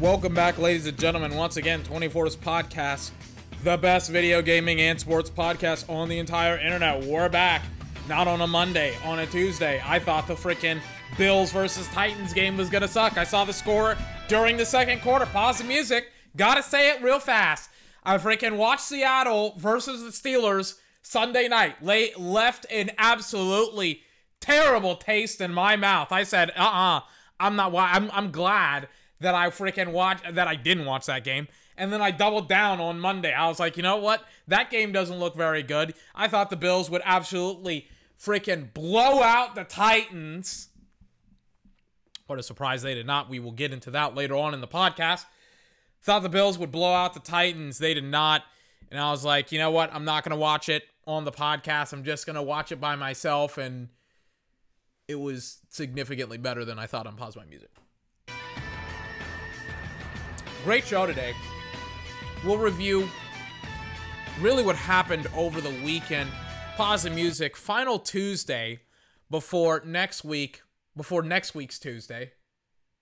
Welcome back, ladies and gentlemen. Once again, 24's podcast, the best video gaming and sports podcast on the entire internet. We're back. Not on a Monday, on a Tuesday. I thought the freaking Bills versus Titans game was gonna suck. I saw the score during the second quarter. Pause the music. Gotta say it real fast. I freaking watched Seattle versus the Steelers Sunday night. Late left an absolutely terrible taste in my mouth. I said, uh-uh. I'm not. I'm. I'm glad that I freaking watched. That I didn't watch that game. And then I doubled down on Monday. I was like, you know what? That game doesn't look very good. I thought the Bills would absolutely freaking blow out the Titans. What a surprise they did not. We will get into that later on in the podcast. Thought the Bills would blow out the Titans. They did not. And I was like, you know what? I'm not going to watch it on the podcast. I'm just going to watch it by myself. And it was significantly better than I thought on Pause My Music. Great show today. We'll review really what happened over the weekend. Pause the music. Final Tuesday before next week, before next week's Tuesday,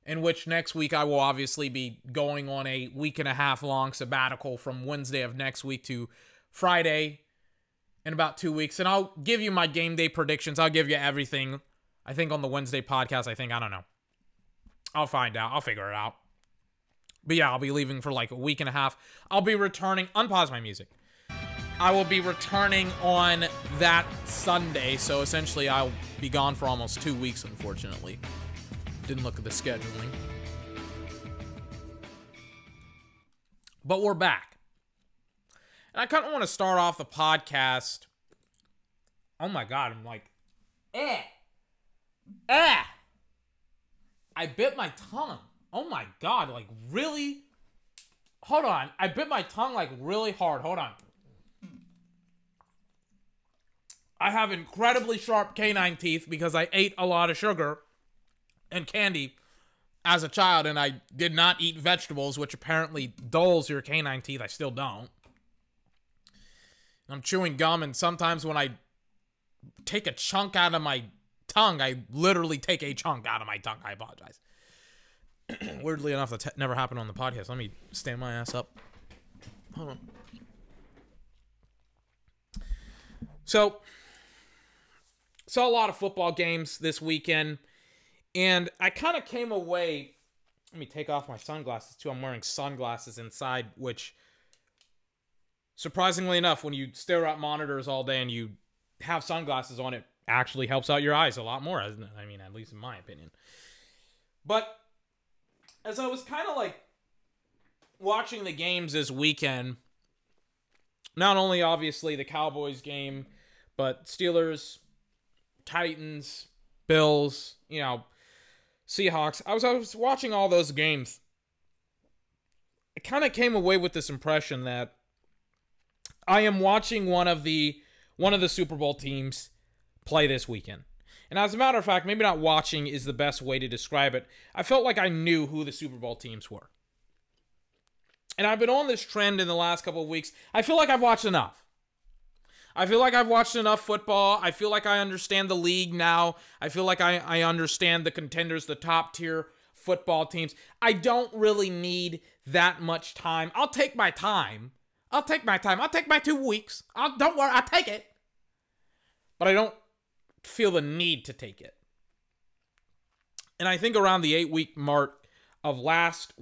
in which next week I will obviously be going on a week and a half long sabbatical from Wednesday of next week to Friday in about two weeks. And I'll give you my game day predictions. I'll give you everything. I think on the Wednesday podcast, I think, I don't know. I'll find out. I'll figure it out. But yeah, I'll be leaving for like a week and a half. I'll be returning. Unpause my music. I will be returning on that Sunday. So essentially, I'll be gone for almost two weeks, unfortunately. Didn't look at the scheduling. But we're back. And I kind of want to start off the podcast. Oh my God, I'm like, eh. Eh. I bit my tongue. Oh my God, like really? Hold on. I bit my tongue like really hard. Hold on. I have incredibly sharp canine teeth because I ate a lot of sugar and candy as a child and I did not eat vegetables, which apparently dulls your canine teeth. I still don't. I'm chewing gum and sometimes when I take a chunk out of my tongue, I literally take a chunk out of my tongue. I apologize. Weirdly enough, that never happened on the podcast. Let me stand my ass up. Hold on. So, saw a lot of football games this weekend, and I kind of came away. Let me take off my sunglasses too. I'm wearing sunglasses inside, which, surprisingly enough, when you stare at monitors all day and you have sunglasses on, it actually helps out your eyes a lot more. I mean, at least in my opinion. But as I was kind of like watching the games this weekend, not only obviously the Cowboys game, but Steelers, Titans, Bills, you know, Seahawks. I was I was watching all those games. I kind of came away with this impression that I am watching one of the one of the Super Bowl teams play this weekend. And as a matter of fact, maybe not watching is the best way to describe it. I felt like I knew who the Super Bowl teams were. And I've been on this trend in the last couple of weeks. I feel like I've watched enough. I feel like I've watched enough football. I feel like I understand the league now. I feel like I, I understand the contenders, the top tier football teams. I don't really need that much time. I'll take my time. I'll take my time. I'll take my two weeks. I'll, don't worry, I'll take it. But I don't feel the need to take it. And I think around the eight week mark of last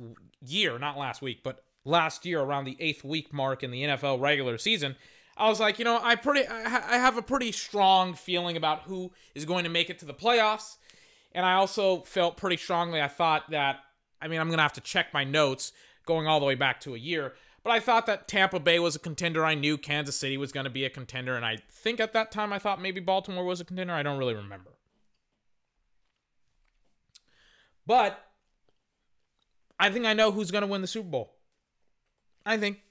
year, not last week, but last year, around the eighth week mark in the NFL regular season, I was like, you know, I pretty, I have a pretty strong feeling about who is going to make it to the playoffs, and I also felt pretty strongly. I thought that, I mean, I'm gonna have to check my notes going all the way back to a year, but I thought that Tampa Bay was a contender. I knew Kansas City was going to be a contender. And I think at that time I thought maybe Baltimore was a contender. I don't really remember. But I think I know who's going to win the Super Bowl. I think.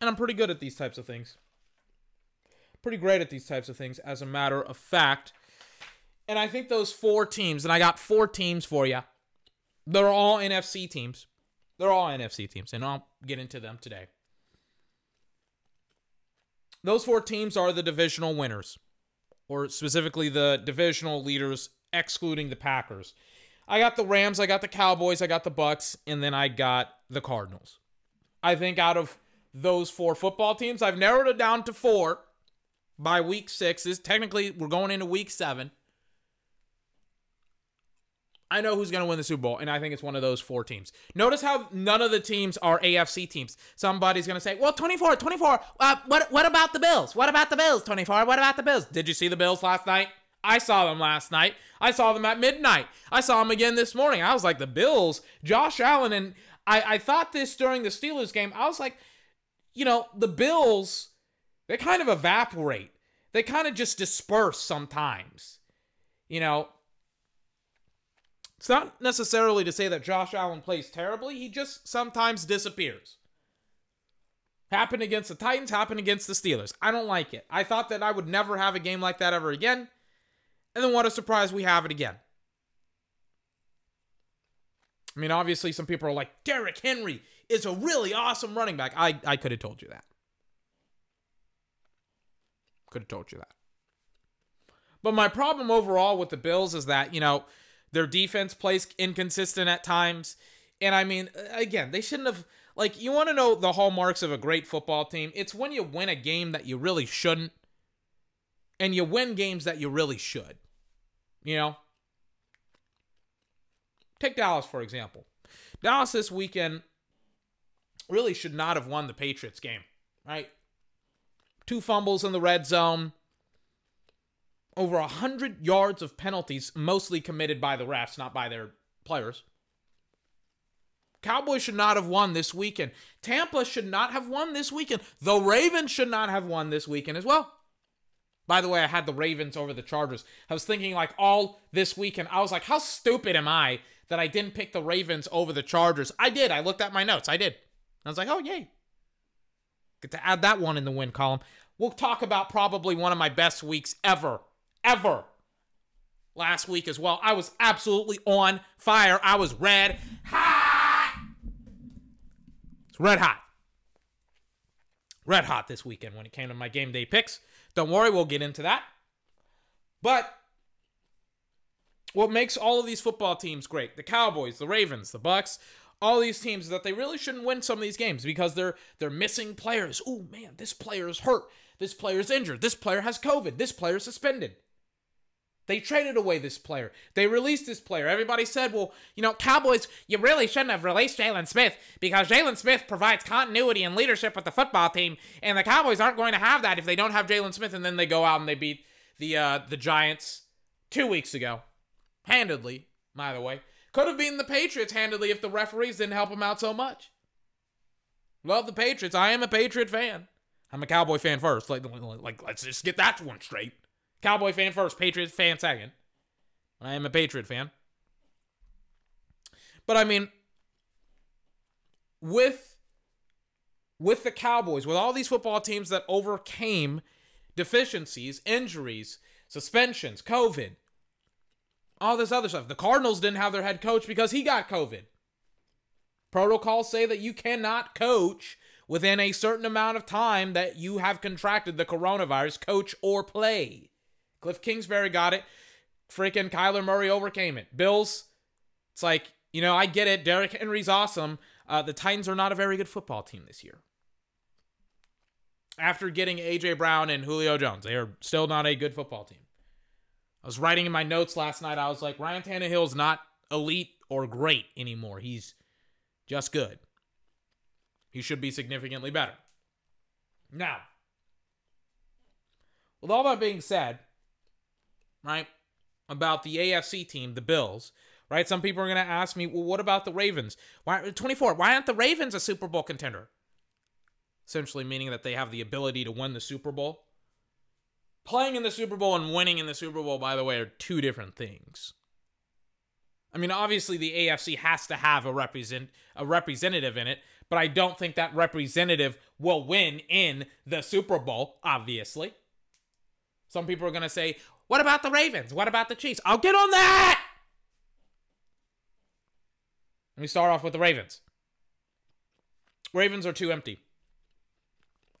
And I'm pretty good at these types of things. Pretty great at these types of things, as a matter of fact. And I think those four teams, and I got four teams for you, they're all NFC teams. They're all NFC teams, and I'll get into them today. Those four teams are the divisional winners, or specifically the divisional leaders, excluding the Packers. I got the Rams, I got the Cowboys, I got the Bucks, and then I got the Cardinals. I think out of those four football teams, I've narrowed it down to four by week six. Is technically we're going into week seven. I know who's going to win the Super Bowl, and I think it's one of those four teams. Notice how none of the teams are AFC teams. Somebody's going to say, well, 24, 24. Uh, what, what about the Bills? What about the Bills, 24? What about the Bills? Did you see the Bills last night? I saw them last night. I saw them at midnight. I saw them again this morning. I was like, the Bills, Josh Allen, and I, I thought this during the Steelers game. I was like, you know, the Bills, they kind of evaporate. They kind of just disperse sometimes. You know, it's not necessarily to say that Josh Allen plays terribly, he just sometimes disappears. Happened against the Titans, happened against the Steelers. I don't like it. I thought that I would never have a game like that ever again. And then what a surprise we have it again. I mean, obviously, some people are like, Derrick Henry is a really awesome running back. I, I could have told you that. Could have told you that. But my problem overall with the Bills is that, you know, their defense plays inconsistent at times. And I mean, again, they shouldn't have. Like, you want to know the hallmarks of a great football team? It's when you win a game that you really shouldn't, and you win games that you really should. You know? Take Dallas, for example. Dallas this weekend really should not have won the Patriots game, right? Two fumbles in the red zone over 100 yards of penalties, mostly committed by the refs, not by their players. Cowboys should not have won this weekend. Tampa should not have won this weekend. The Ravens should not have won this weekend as well. By the way, I had the Ravens over the Chargers. I was thinking like all this weekend. I was like, how stupid am I that I didn't pick the Ravens over the Chargers? I did. I looked at my notes. I did. I was like, oh, yay. Get to add that one in the win column. We'll talk about probably one of my best weeks ever ever last week as well. I was absolutely on fire. I was red hot. It's red hot. Red hot this weekend when it came to my game day picks. Don't worry, we'll get into that. But what makes all of these football teams great, the Cowboys, the Ravens, the Bucks, all these teams is that they really shouldn't win some of these games because they're they're missing players. Oh man, this player is hurt. This player is injured. This player has COVID. This player is suspended. They traded away this player. They released this player. Everybody said, well, you know, Cowboys, you really shouldn't have released Jaylon Smith because Jaylon Smith provides continuity and leadership with the football team, and the Cowboys aren't going to have that if they don't have Jaylon Smith. And then they go out and they beat the uh, the Giants two weeks ago, handedly. By the way, could have beaten the Patriots handedly if the referees didn't help them out so much. Love the Patriots. I am a Patriot fan. I'm a Cowboy fan first. Like, like, like let's just get that one straight. Cowboy fan first, Patriots fan second. I am a Patriot fan. But I mean, with with the Cowboys, with all these football teams that overcame deficiencies, injuries, suspensions, COVID, all this other stuff. The Cardinals didn't have their head coach because he got COVID. Protocols say that you cannot coach within a certain amount of time that you have contracted the coronavirus, coach or play. Kliff Kingsbury got it. Freaking Kyler Murray overcame it. Bills, it's like, you know, I get it. Derrick Henry's awesome. Uh, the Titans are not a very good football team this year. After getting A.J. Brown and Julio Jones, they are still not a good football team. I was writing in my notes last night. I was like, Ryan Tannehill's not elite or great anymore. He's just good. He should be significantly better. Now, with all that being said, right? About the AFC team, the Bills, right? Some people are going to ask me, well, what about the Ravens? Why 24? Why aren't the Ravens a Super Bowl contender? Essentially meaning that they have the ability to win the Super Bowl. Playing in the Super Bowl and winning in the Super Bowl, by the way, are two different things. I mean, obviously the AFC has to have a represent a representative in it, but I don't think that representative will win in the Super Bowl, obviously. Some people are going to say, what about the Ravens? What about the Chiefs? I'll get on that. Let me start off with the Ravens. Ravens are too empty.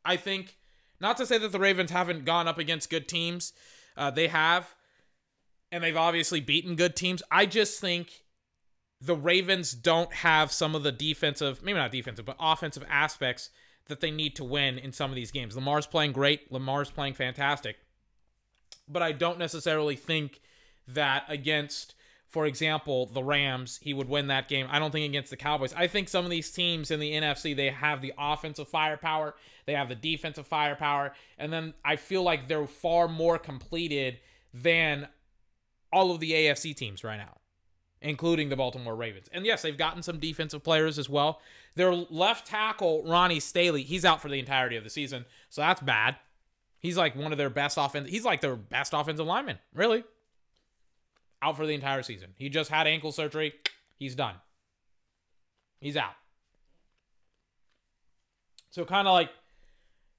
I think, not to say that the Ravens haven't gone up against good teams, uh, they have, and they've obviously beaten good teams. I just think the Ravens don't have some of the defensive, maybe not defensive, but offensive aspects that they need to win in some of these games. Lamar's playing great. Lamar's playing fantastic. But I don't necessarily think that against, for example, the Rams, he would win that game. I don't think against the Cowboys. I think some of these teams in the NFC, they have the offensive firepower, they have the defensive firepower, and then I feel like they're far more completed than all of the AFC teams right now including the Baltimore Ravens. And yes, they've gotten some defensive players as well. Their left tackle, Ronnie Stanley, he's out for the entirety of the season, so that's bad. He's like one of their best offense. He's like their best offensive lineman, really. Out for the entire season. He just had ankle surgery. He's done. He's out. So kind of like,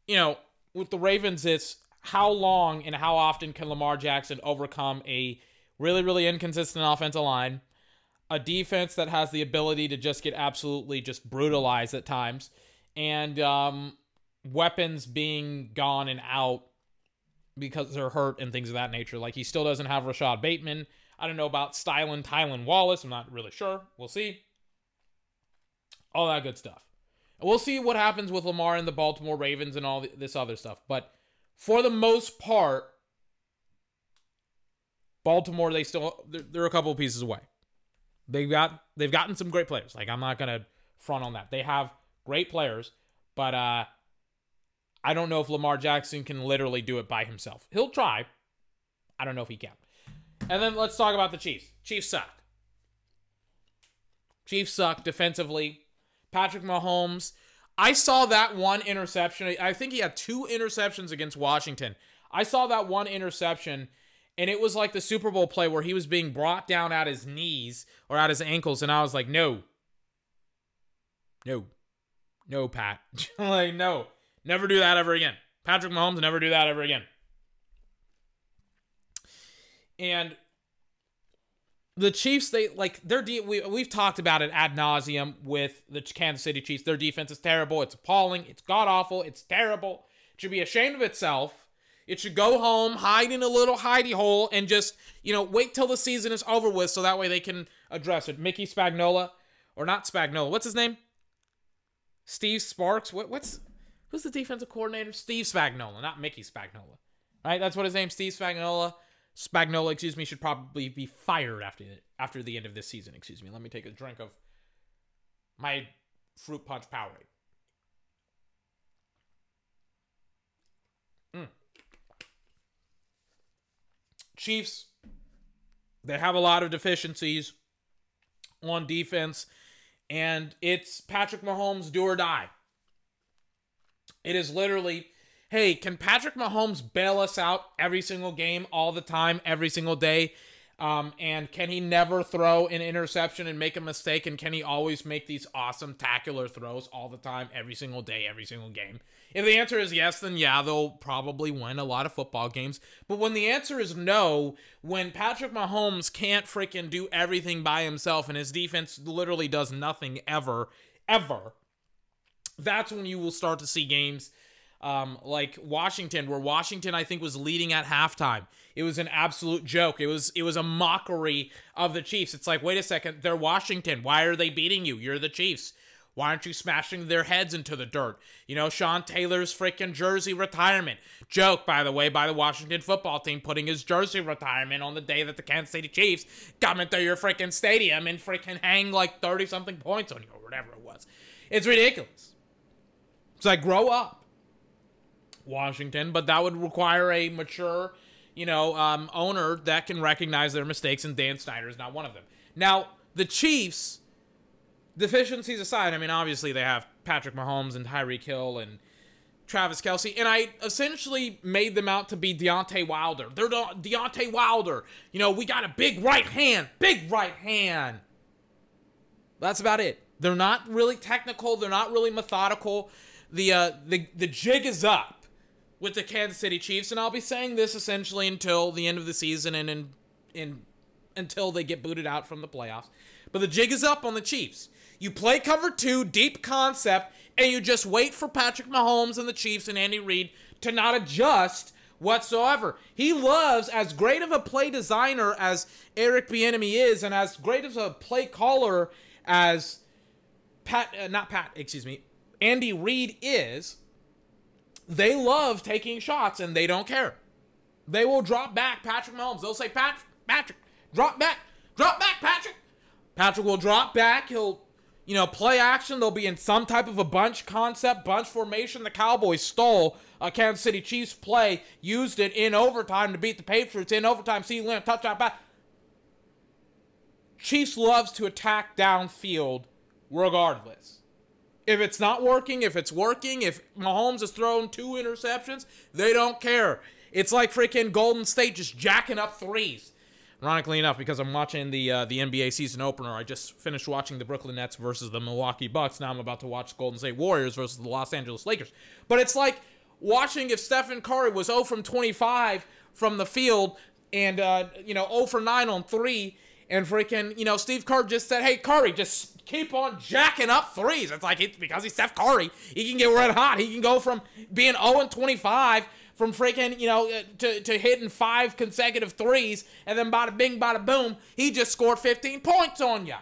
you know, with the Ravens, it's how long and how often can Lamar Jackson overcome a really, really inconsistent offensive line a defense that has the ability to just get absolutely just brutalized at times, and um, weapons being gone and out because they're hurt and things of that nature. Like he still doesn't have Rashod Bateman. I don't know about Stylen Tylan Wallace. I'm not really sure. We'll see. All that good stuff. we'll see what happens with Lamar and the Baltimore Ravens and all this other stuff. But for the most part, Baltimore, they still they're, they're a couple pieces away. They've got they've gotten some great players. Like I'm not gonna front on that. They have great players, but uh I don't know if Lamar Jackson can literally do it by himself. He'll try. I don't know if he can. And then let's talk about the Chiefs. Chiefs suck. Chiefs suck defensively. Patrick Mahomes. I saw that one interception. I think he had two interceptions against Washington. I saw that one interception and it was like the Super Bowl play where he was being brought down at his knees or at his ankles, and I was like, no, no, no, Pat, like no, never do that ever again. Patrick Mahomes, never do that ever again. And the Chiefs, they like their de- we we've talked about it ad nauseum with the Kansas City Chiefs. Their defense is terrible. It's appalling. It's god awful. It's terrible. It should be ashamed of itself. It should go home, hide in a little hidey hole, and just, you know, wait till the season is over with so that way they can address it. Mickey Spagnola, or not Spagnola, what's his name? Steve Sparks? What, what's who's the defensive coordinator? Steve Spagnola, not Mickey Spagnola. Right? That's what his name. Steve Spagnola. Spagnola, excuse me, should probably be fired after the, after the end of this season. Excuse me. Let me take a drink of my fruit punch Powerade. Mm. Chiefs, they have a lot of deficiencies on defense, and it's Patrick Mahomes do or die. It is literally, hey, can Patrick Mahomes bail us out every single game, all the time, every single day? Um, and can he never throw an interception and make a mistake? And can he always make these awesome, tacular throws all the time, every single day, every single game? If the answer is yes, then yeah, they'll probably win a lot of football games. But when the answer is no, when Patrick Mahomes can't freaking do everything by himself and his defense literally does nothing ever, ever, that's when you will start to see games um, like Washington, where Washington I think was leading at halftime. It was an absolute joke. It was it was a mockery of the Chiefs. It's like, wait a second, they're Washington. Why are they beating you? You're the Chiefs. Why aren't you smashing their heads into the dirt? You know, Sean Taylor's freaking jersey retirement. Joke, by the way, by the Washington football team putting his jersey retirement on the day that the Kansas City Chiefs come into your freaking stadium and freaking hang like 30 something points on you or whatever it was. It's ridiculous. It's like, grow up. Washington, but that would require a mature, you know, um, owner that can recognize their mistakes, and Dan Snyder is not one of them. Now, the Chiefs, deficiencies aside, I mean, obviously they have Patrick Mahomes and Tyreek Hill and Travis Kelce, and I essentially made them out to be Deontay Wilder. They're De- Deontay Wilder. You know, we got a big right hand, big right hand. That's about it. They're not really technical. They're not really methodical. The uh, the the jig is up with the Kansas City Chiefs, and I'll be saying this essentially until the end of the season and in, in until they get booted out from the playoffs. But the jig is up on the Chiefs. You play cover two, deep concept, and you just wait for Patrick Mahomes and the Chiefs and Andy Reid to not adjust whatsoever. He loves, as great of a play designer as Eric Bieniemy is, and as great of a play caller as Pat, uh, not Pat, excuse me, Andy Reid is. They love taking shots and they don't care. They will drop back Patrick Mahomes. They'll say, Patrick, Patrick, drop back, drop back, Patrick. Patrick will drop back. He'll, you know, play action. They'll be in some type of a bunch concept, bunch formation. The Cowboys stole a Kansas City Chiefs play, used it in overtime to beat the Patriots in overtime. See Lamb touchdown back. Chiefs loves to attack downfield regardless. If it's not working, if it's working, if Mahomes has thrown two interceptions, they don't care. It's like freaking Golden State just jacking up threes. Ironically enough, because I'm watching the uh, the NBA season opener, I just finished watching the Brooklyn Nets versus the Milwaukee Bucks. Now I'm about to watch Golden State Warriors versus the Los Angeles Lakers. But it's like watching if Stephen Curry was 0 from 25 from the field and uh, you know 0 for 9 on three, and freaking you know Steve Kerr just said, "Hey Curry, just keep on jacking up threes." It's like it's because he's Steph Curry, he can get red hot. He can go from being 0 and 25 from freaking, you know, to, to hitting five consecutive threes, and then bada bing, bada boom, he just scored 15 points on you.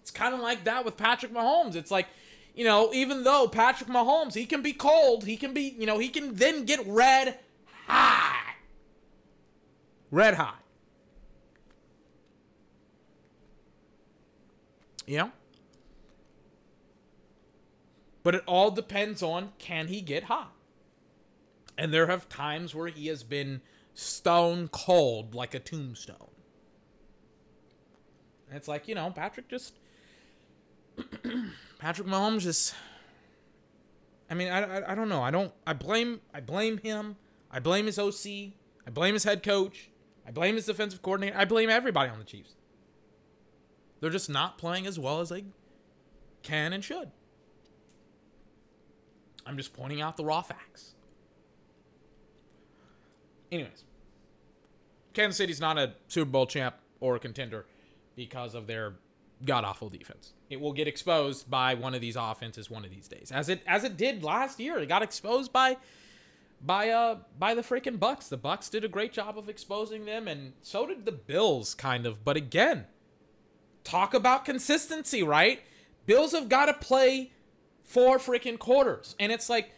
It's kind of like that with Patrick Mahomes. It's like, you know, even though Patrick Mahomes, he can be cold, he can be, you know, he can then get red hot. Red hot. You know? But it all depends on can he get hot? And there have times where he has been stone cold like a tombstone. And it's like, you know, Patrick just Patrick Mahomes just I mean, I, I, I don't know. I don't I blame I blame him. I blame his OC. I blame his head coach. I blame his defensive coordinator. I blame everybody on the Chiefs. They're just not playing as well as they can and should. I'm just pointing out the raw facts. Anyways, Kansas City's not a Super Bowl champ or a contender because of their god awful defense. It will get exposed by one of these offenses one of these days, as it as it did last year. It got exposed by by uh by the freaking Bucks. The Bucks did a great job of exposing them, and so did the Bills, kind of. But again, talk about consistency, right? Bills have got to play four freaking quarters. And it's like,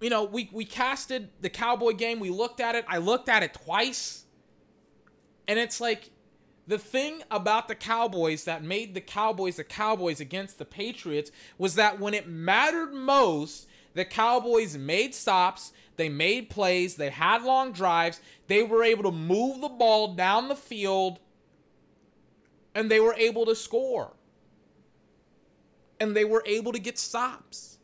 you know, we, we casted the Cowboy game. We looked at it. I looked at it twice. And it's like, the thing about the Cowboys that made the Cowboys the Cowboys against the Patriots was that when it mattered most, the Cowboys made stops, they made plays, they had long drives, they were able to move the ball down the field, and they were able to score and they were able to get stops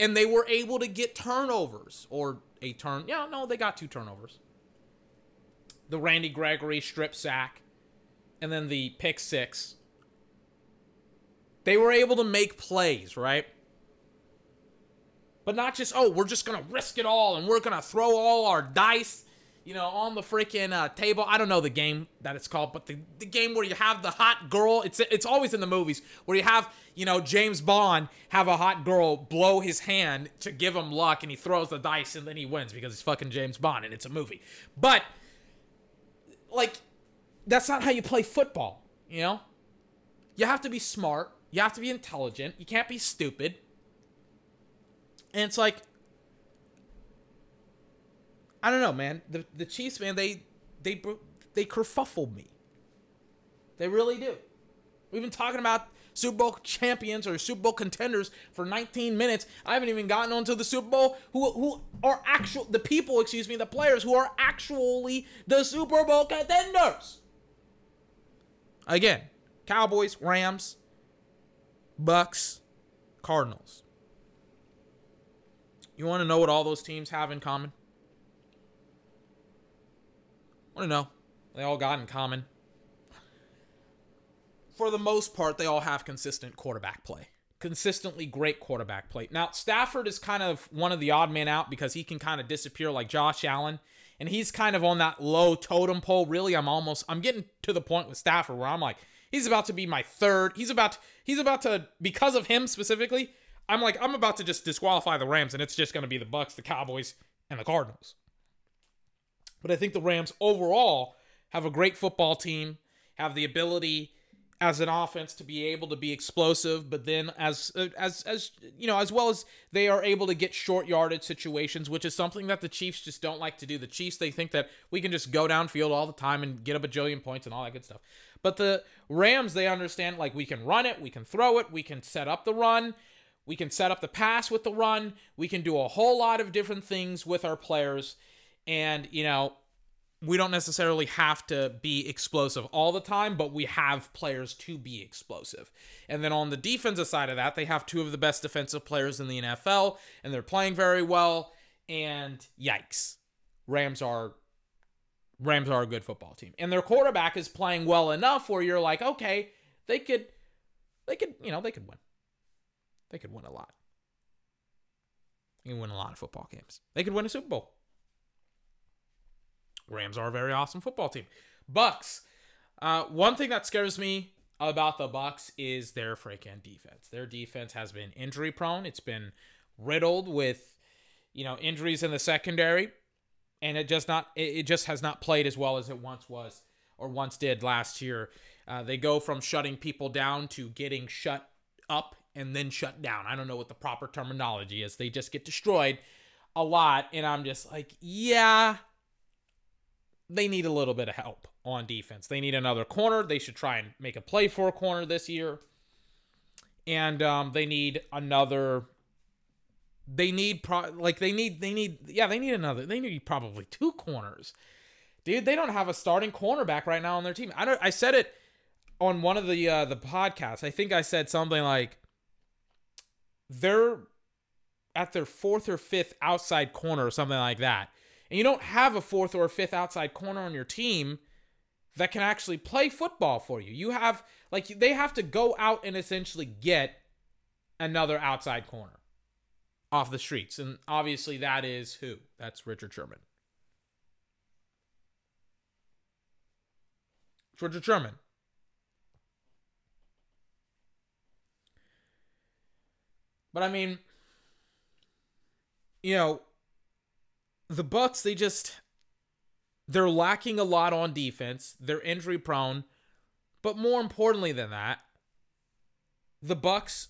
and they were able to get turnovers or a turn. Yeah, no, they got two turnovers. The Randy Gregory strip sack and then the pick six. They were able to make plays, right? But not just, oh, we're just going to risk it all and we're going to throw all our dice you know, on the freaking uh, table. I don't know the game that it's called, but the, the game where you have the hot girl. It's it's always in the movies where you have you know James Bond have a hot girl blow his hand to give him luck, and he throws the dice and then he wins because he's fucking James Bond and it's a movie. But like, that's not how you play football. You know, you have to be smart. You have to be intelligent. You can't be stupid. And it's like I don't know, man. The the Chiefs, man, they they they kerfuffled me. They really do. We've been talking about Super Bowl champions or Super Bowl contenders for 19 minutes. I haven't even gotten onto the Super Bowl who who are actual the people, excuse me, the players who are actually the Super Bowl contenders. Again, Cowboys, Rams, Bucks, Cardinals. You want to know what all those teams have in common? want to know. They all got in common. For the most part, they all have consistent quarterback play. Consistently great quarterback play. Now, Stafford is kind of one of the odd men out because he can kind of disappear like Josh Allen. And he's kind of on that low totem pole. Really, I'm almost I'm getting to the point with Stafford where I'm like, he's about to be my third. He's about he's about to because of him specifically, I'm like I'm about to just disqualify the Rams and it's just going to be the Bucks, the Cowboys, and the Cardinals. But I think the Rams overall have a great football team, have the ability as an offense to be able to be explosive, but then as uh, as as you know, as well as they are able to get short yardage situations, which is something that the Chiefs just don't like to do. The Chiefs they think that we can just go downfield all the time and get a bajillion points and all that good stuff. But the Rams they understand like we can run it, we can throw it, we can set up the run, we can set up the pass with the run, we can do a whole lot of different things with our players and you know we don't necessarily have to be explosive all the time, but we have players to be explosive. And then on the defensive side of that, they have two of the best defensive players in the NFL, and they're playing very well. And yikes, Rams are Rams are a good football team, and their quarterback is playing well enough where you're like, okay, they could, they could, you know, they could win. They could win a lot. They can win a lot of football games. They could win a Super Bowl. Rams are a very awesome football team. Bucks. Uh, one thing that scares me about the Bucks is their freaking defense. Their defense has been injury prone. It's been riddled with, you know, injuries in the secondary, and it just not it just has not played as well as it once was or once did last year. Uh, they go from shutting people down to getting shut up and then shut down. I don't know what the proper terminology is. They just get destroyed a lot, and I'm just like, yeah, they need a little bit of help on defense. They need another corner. They should try and make a play for a corner this year. And um, they need another. They need pro like they need they need yeah they need another they need probably two corners, dude. They don't have a starting cornerback right now on their team. I don't. I said it on one of the uh, the podcasts. I think I said something like they're at their fourth or fifth outside corner or something like that and you don't have a fourth or fifth outside corner on your team that can actually play football for you. You have like they have to go out and essentially get another outside corner off the streets. And obviously that is who? That's Richard Sherman. Richard Sherman. But I mean, you know, the Bucks they just they're lacking a lot on defense. They're injury prone. But more importantly than that, the Bucks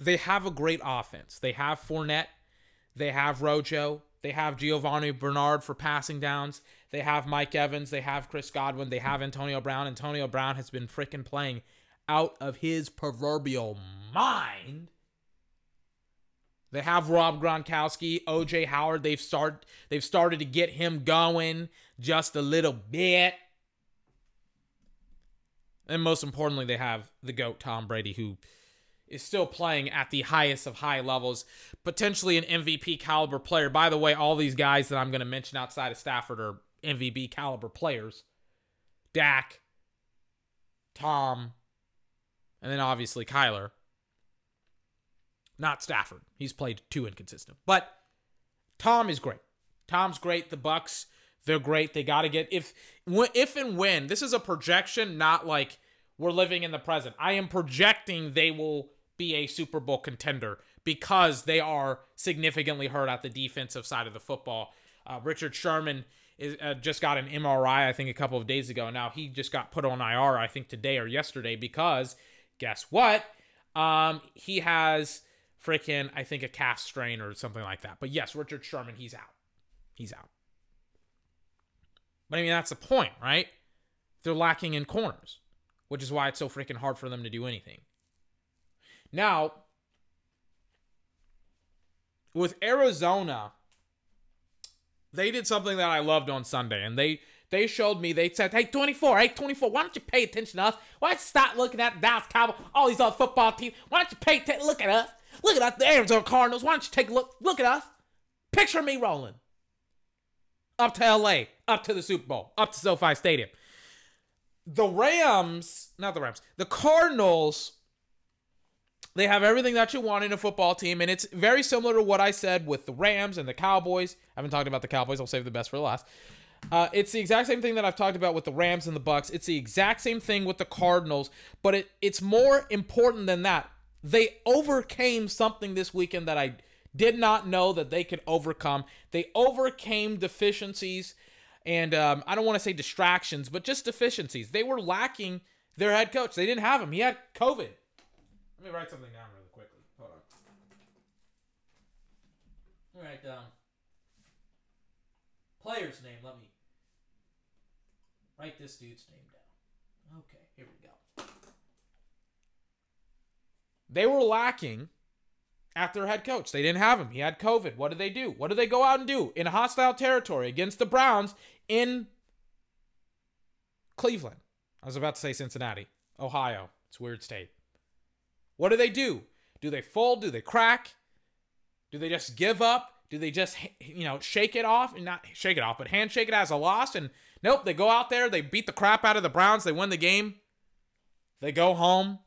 they have a great offense. They have Fournette, they have Rojo, they have Giovani Bernard for passing downs. They have Mike Evans, they have Chris Godwin, they have Antonio Brown. Antonio Brown has been freaking playing out of his proverbial mind. They have Rob Gronkowski, OJ Howard. They've start they've started to get him going just a little bit. And most importantly, they have the GOAT Tom Brady, who is still playing at the highest of high levels, potentially an MVP caliber player. By the way, all these guys that I'm going to mention outside of Stafford are MVP caliber players. Dak, Tom, and then obviously Kyler. Not Stafford. He's played too inconsistent. But Tom is great. Tom's great. The Bucks, they're great. They got to get if if and when this is a projection, not like we're living in the present. I am projecting they will be a Super Bowl contender because they are significantly hurt at the defensive side of the football. Uh, Richard Sherman is, uh, just got an MRI, I think, a couple of days ago. Now he just got put on IR, I think, today or yesterday because guess what? Um, he has freaking, I think, a calf strain or something like that. But yes, Richard Sherman, he's out. He's out. But I mean, that's the point, right? They're lacking in corners, which is why it's so freaking hard for them to do anything. Now, with Arizona, they did something that I loved on Sunday, and they they showed me. They said, "Hey, 24, hey, 24, why don't you pay attention to us? Why don't you stop looking at Dallas Cowboys, all these other football teams? Why don't you pay attention? Look at us. Look at us, the Arizona Cardinals. Why don't you take a look? Look at us. Picture me rolling up to LA, up to the Super Bowl, up to SoFi Stadium. The Rams, not the Rams, the Cardinals, they have everything that you want in a football team, and it's very similar to what I said with the Rams and the Cowboys. I haven't talked about the Cowboys. I'll save the best for last. Uh, it's the exact same thing that I've talked about with the Rams and the Bucks. It's the exact same thing with the Cardinals, but it, it's more important than that they overcame something this weekend that I did not know that they could overcome. They overcame deficiencies and um, I don't want to say distractions, but just deficiencies. They were lacking their head coach. They didn't have him. He had COVID. Let me write something down really quickly. Hold on. Me write down player's name. Let me write this dude's name down. Okay, here we go. They were lacking at their head coach. They didn't have him. He had COVID. What did they do? What did they go out and do in hostile territory against the Browns in Cleveland? I was about to say Cincinnati, Ohio. It's weird state. What do they do? Do they fold? Do they crack? Do they just give up? Do they just you know shake it off and not shake it off, but handshake it as a loss? And nope, they go out there, they beat the crap out of the Browns, they win the game. They go home.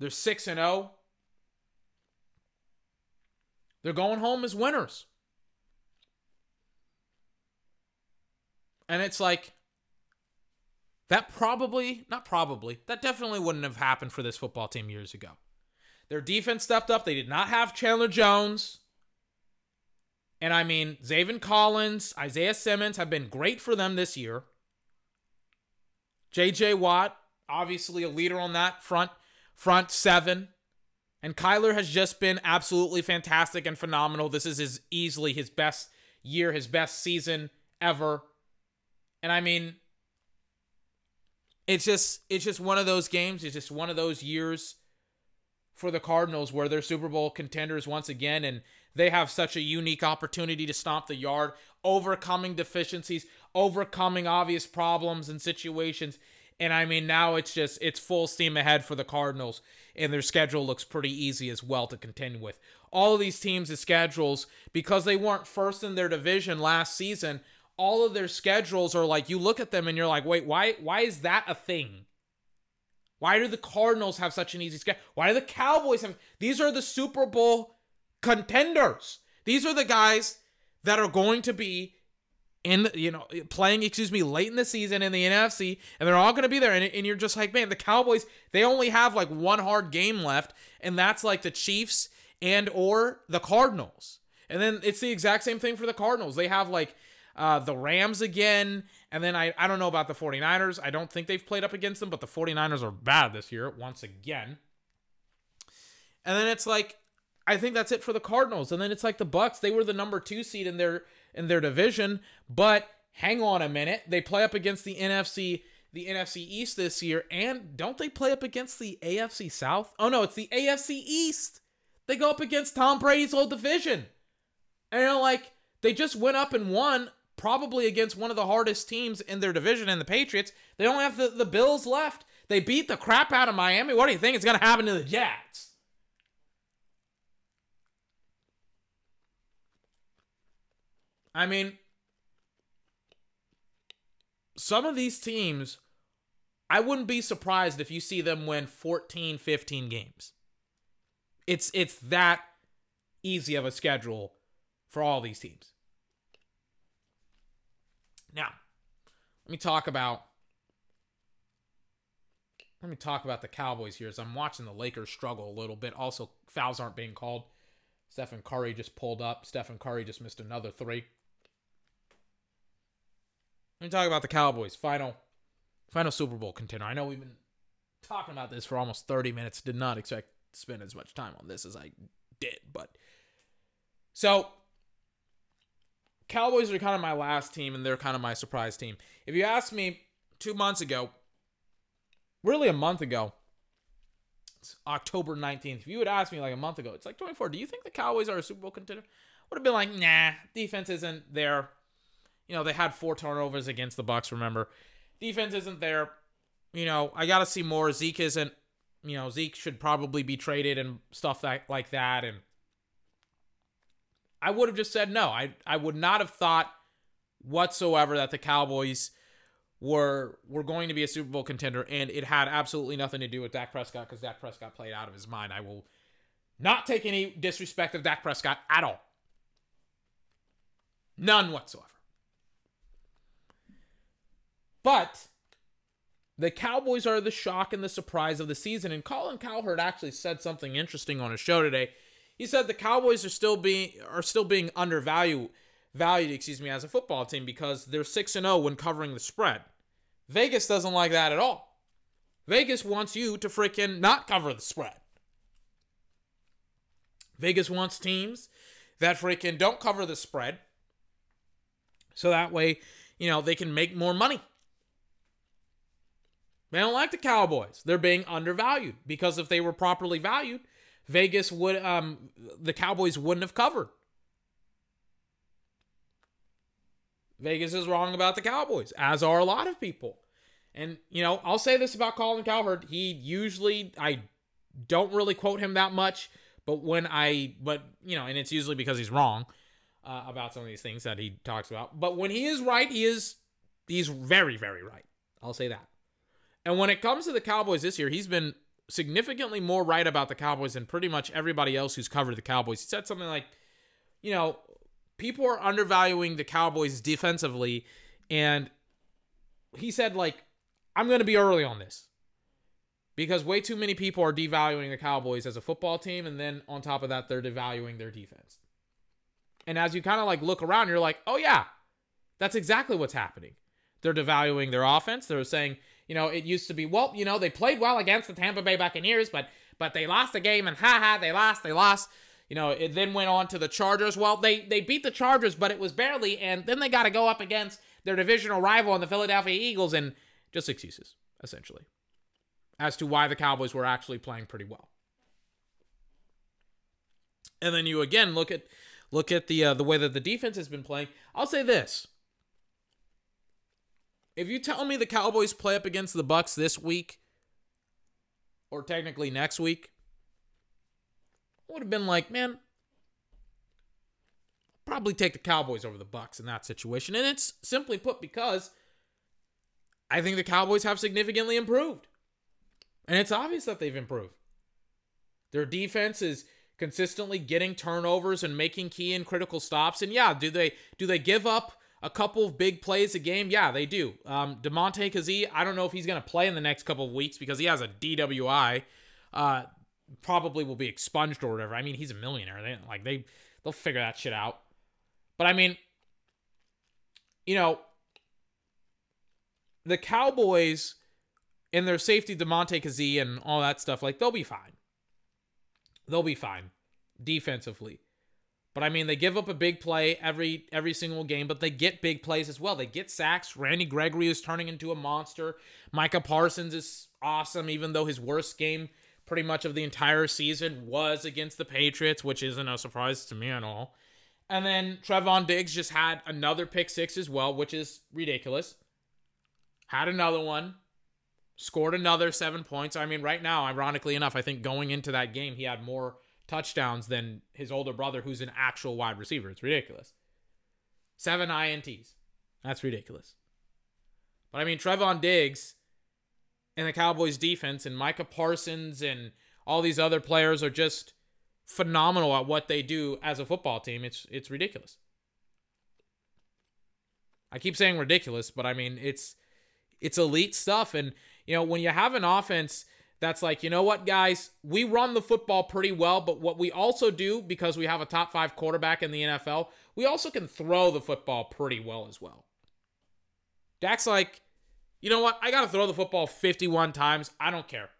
They're six and zero. Oh. They're going home as winners. And it's like, that probably, not probably, that definitely wouldn't have happened for this football team years ago. Their defense stepped up. They did not have Chandler Jones. And I mean, Zaven Collins, Isaiah Simmons have been great for them this year. JJ Watt, obviously a leader on that front front seven. And Kyler has just been absolutely fantastic and phenomenal. This is his easily his best year, his best season ever. And I mean, it's just it's just one of those games. It's just one of those years for the Cardinals where they're Super Bowl contenders once again, and they have such a unique opportunity to stomp the yard, overcoming deficiencies, overcoming obvious problems and situations. And I mean, now it's just it's full steam ahead for the Cardinals, and their schedule looks pretty easy as well to contend with. All of these teams' schedules, because they weren't first in their division last season, all of their schedules are like you look at them and you're like, wait, why why is that a thing? Why do the Cardinals have such an easy schedule? Why do the Cowboys have these are the Super Bowl contenders. These are the guys that are going to be in you know playing excuse me late in the season in the NFC and they're all going to be there and, and you're just like man the Cowboys they only have like one hard game left and that's like the Chiefs and or the Cardinals. And then it's the exact same thing for the Cardinals. They have like uh, the Rams again and then I, I don't know about the 49ers I don't think they've played up against them but the 49ers are bad this year once again. And then it's like I think that's it for the Cardinals. And then it's like the Bucks they were the number 2 seed in their in their division. But hang on a minute, they play up against the NFC the NFC East this year, and don't they play up against the AFC South? Oh no, it's the AFC East. They go up against Tom Brady's old division. And you know, like they just went up and won probably against one of the hardest teams in their division in the Patriots. They don't have the, the Bills left. They beat the crap out of Miami. What do you think is going to happen to the Jets? I mean, some of these teams, I wouldn't be surprised if you see them win 14, 15 games. It's it's that easy of a schedule for all these teams. Now, let me talk about let me talk about the Cowboys here as I'm watching the Lakers struggle a little bit. Also, fouls aren't being called. Stephen Curry just pulled up. Stephen Curry just missed another three. Let me talk about the Cowboys. Final, final Super Bowl contender. I know we've been talking about this for almost 30 minutes. Did not expect to spend as much time on this as I did, but so Cowboys are kind of my last team, and they're kind of my surprise team. If you asked me two months ago, really a month ago, it's October 19th. If you would ask me like a month ago, it's like 24. Do you think the Cowboys are a Super Bowl contender? Would have been like, nah, defense isn't there you know, they had four turnovers against the Bucks, remember. Defense isn't there. You know, I got to see more. Zeke isn't, you know, Zeke should probably be traded and stuff that, like that. And I would have just said no. I, I would not have thought whatsoever that the Cowboys were were going to be a Super Bowl contender, and it had absolutely nothing to do with Dak Prescott because Dak Prescott played out of his mind. I will not take any disrespect of Dak Prescott at all. None whatsoever. But the Cowboys are the shock and the surprise of the season. And Colin Cowherd actually said something interesting on his show today. He said the Cowboys are still being are still being undervalued valued, excuse me, as a football team because they're 6 and 0 when covering the spread. Vegas doesn't like that at all. Vegas wants you to freaking not cover the spread. Vegas wants teams that freaking don't cover the spread. So that way, you know, they can make more money. They don't like the Cowboys. They're being undervalued because if they were properly valued, Vegas would um the Cowboys wouldn't have covered. Vegas is wrong about the Cowboys, as are a lot of people. And you know, I'll say this about Colin Cowherd. He usually I don't really quote him that much, but when I but you know, and it's usually because he's wrong uh, about some of these things that he talks about. But when he is right, he is he's very very right. I'll say that. And when it comes to the Cowboys this year, he's been significantly more right about the Cowboys than pretty much everybody else who's covered the Cowboys. He said something like, you know, people are undervaluing the Cowboys defensively. And he said, like, I'm going to be early on this because way too many people are devaluing the Cowboys as a football team. And then on top of that, they're devaluing their defense. And as you kind of like look around, you're like, oh, yeah, that's exactly what's happening. They're devaluing their offense. They're saying, you know, it used to be, well, you know, they played well against the Tampa Bay Buccaneers, but but they lost the game and ha ha, they lost, they lost. You know, it then went on to the Chargers. Well, they they beat the Chargers, but it was barely, and then they got to go up against their divisional rival in the Philadelphia Eagles, and just excuses essentially as to why the Cowboys were actually playing pretty well. And then you again look at look at the uh, the way that the defense has been playing. I'll say this: if you tell me the Cowboys play up against the Bucks this week, or technically next week, would have been like, man, probably take the Cowboys over the Bucks in that situation. And it's simply put because I think the Cowboys have significantly improved. And it's obvious that they've improved. Their defense is consistently getting turnovers and making key and critical stops. And yeah, do they do they give up a couple of big plays a game? Yeah, they do. Um, Damontae Kazee, I don't know if he's going to play in the next couple of weeks because he has a DWI. Uh, probably will be expunged or whatever. I mean, he's a millionaire. They like they they'll figure that shit out. But I mean, you know, the Cowboys and their safety Damontae Kazee and all that stuff, like they'll be fine. They'll be fine defensively. But I mean, they give up a big play every every single game, but they get big plays as well. They get sacks. Randy Gregory is turning into a monster. Micah Parsons is awesome, even though his worst game pretty much of the entire season was against the Patriots, which isn't a surprise to me at all. And then Trevon Diggs just had another pick six as well, which is ridiculous. Had another one, scored another seven points. I mean, right now, ironically enough, I think going into that game, he had more touchdowns than his older brother, who's an actual wide receiver. It's ridiculous. Seven INTs. That's ridiculous. But I mean, Trevon Diggs and the Cowboys defense and Micah Parsons and all these other players are just phenomenal at what they do as a football team. It's it's ridiculous. I keep saying ridiculous, but I mean it's it's elite stuff and you know, when you have an offense that's like, you know what, guys, we run the football pretty well, but what we also do, because we have a top five quarterback in the NFL, we also can throw the football pretty well as well. Dak's like, you know what, I got to throw the football 51 times. I don't care.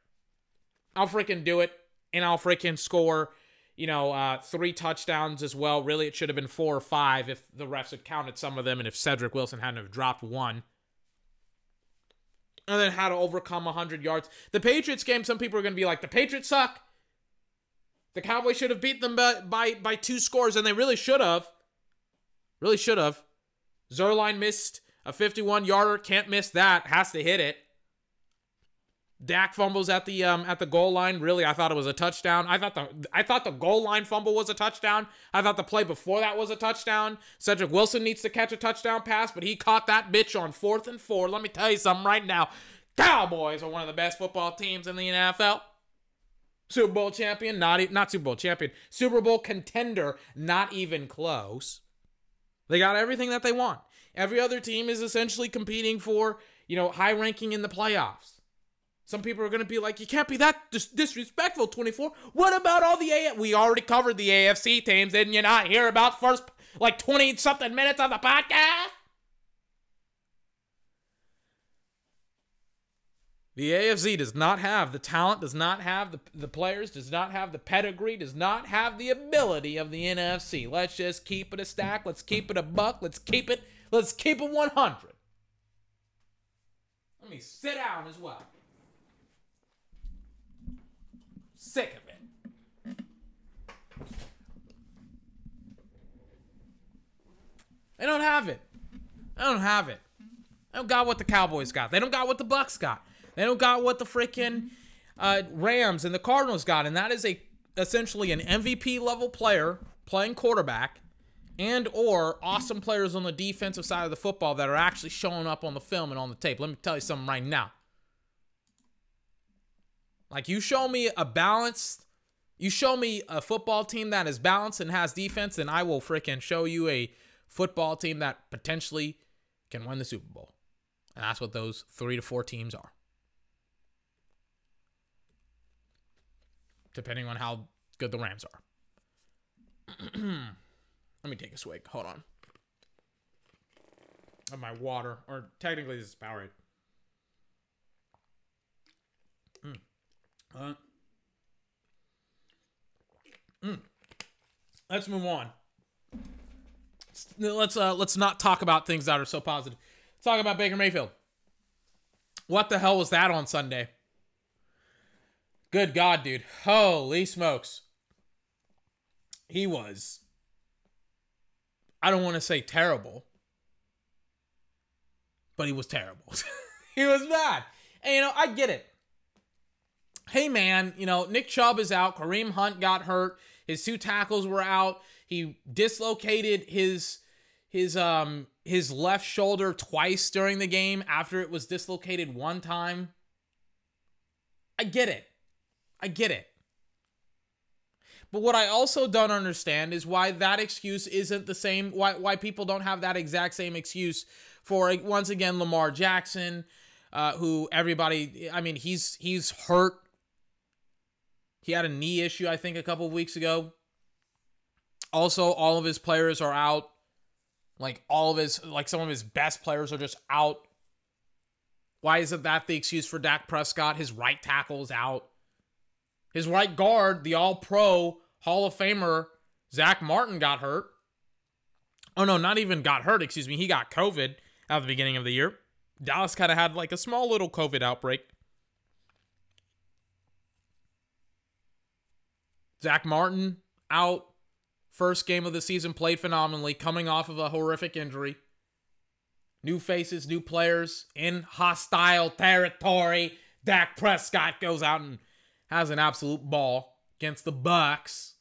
I'll freaking do it, and I'll freaking score, you know, uh, three touchdowns as well. Really, it should have been four or five if the refs had counted some of them and if Cedric Wilson hadn't have dropped one and then how to overcome 100 yards. The Patriots game, some people are going to be like, the Patriots suck. The Cowboys should have beat them by, by, by two scores, and they really should have. Really should have. Zuerlein missed a 51 yarder. Can't miss that. Has to hit it. Dak fumbles at the um at the goal line. Really, I thought it was a touchdown. I thought the I thought the goal line fumble was a touchdown. I thought the play before that was a touchdown. Cedric Wilson needs to catch a touchdown pass, but he caught that bitch on fourth and four. Let me tell you something right now. Cowboys are one of the best football teams in the NFL. Super Bowl champion, not not Super Bowl champion, Super Bowl contender, not even close. They got everything that they want. Every other team is essentially competing for you know, high ranking in the playoffs. Some people are going to be like, you can't be that dis- disrespectful, 24. What about all the A? We already covered the AFC teams. Didn't you not hear about first, like 20 something minutes of the podcast? The AFC does not have the talent, does not have the, the players, does not have the pedigree, does not have the ability of the NFC. Let's just keep it a stack. Let's keep it a buck. Let's keep it, let's keep it 100. Let me sit down as well. Sick of it. They don't have it. They don't have it. They don't got what the Cowboys got. They don't got what the Bucks got. They don't got what the freaking uh, Rams and the Cardinals got, and that is a essentially an MVP level player playing quarterback and or awesome players on the defensive side of the football that are actually showing up on the film and on the tape. Let me tell you something right now. Like you show me a balanced, you show me a football team that is balanced and has defense, and I will freaking show you a football team that potentially can win the Super Bowl. And that's what those three to four teams are. Depending on how good the Rams are. Let me take a swig. Hold on. Of my water. Or technically this is Powerade. Mm. Let's move on. Let's uh let's not talk about things that are so positive. Let's talk about Baker Mayfield. What the hell was that on Sunday? Good God, dude. Holy smokes. He was I don't want to say terrible, but he was terrible. he was bad. And you know, I get it hey man, you know, Nick Chubb is out. Kareem Hunt got hurt. His two tackles were out. He dislocated his his um his left shoulder twice during the game after it was dislocated one time. I get it. I get it. But what I also don't understand is why that excuse isn't the same why why people don't have that exact same excuse for once again Lamar Jackson uh, who everybody I mean he's he's hurt he had a knee issue, I think, a couple of weeks ago. Also, all of his players are out. Like all of his, like some of his best players are just out. Why isn't that the excuse for Dak Prescott? His right tackle is out. His right guard, the All Pro Hall of Famer Zack Martin, got hurt. Oh no, not even got hurt. Excuse me. He got COVID at the beginning of the year. Dallas kind of had like a small little COVID outbreak. Zack Martin out. First game of the season played phenomenally, coming off of a horrific injury. New faces, new players in hostile territory. Dak Prescott goes out and has an absolute ball against the Bucks.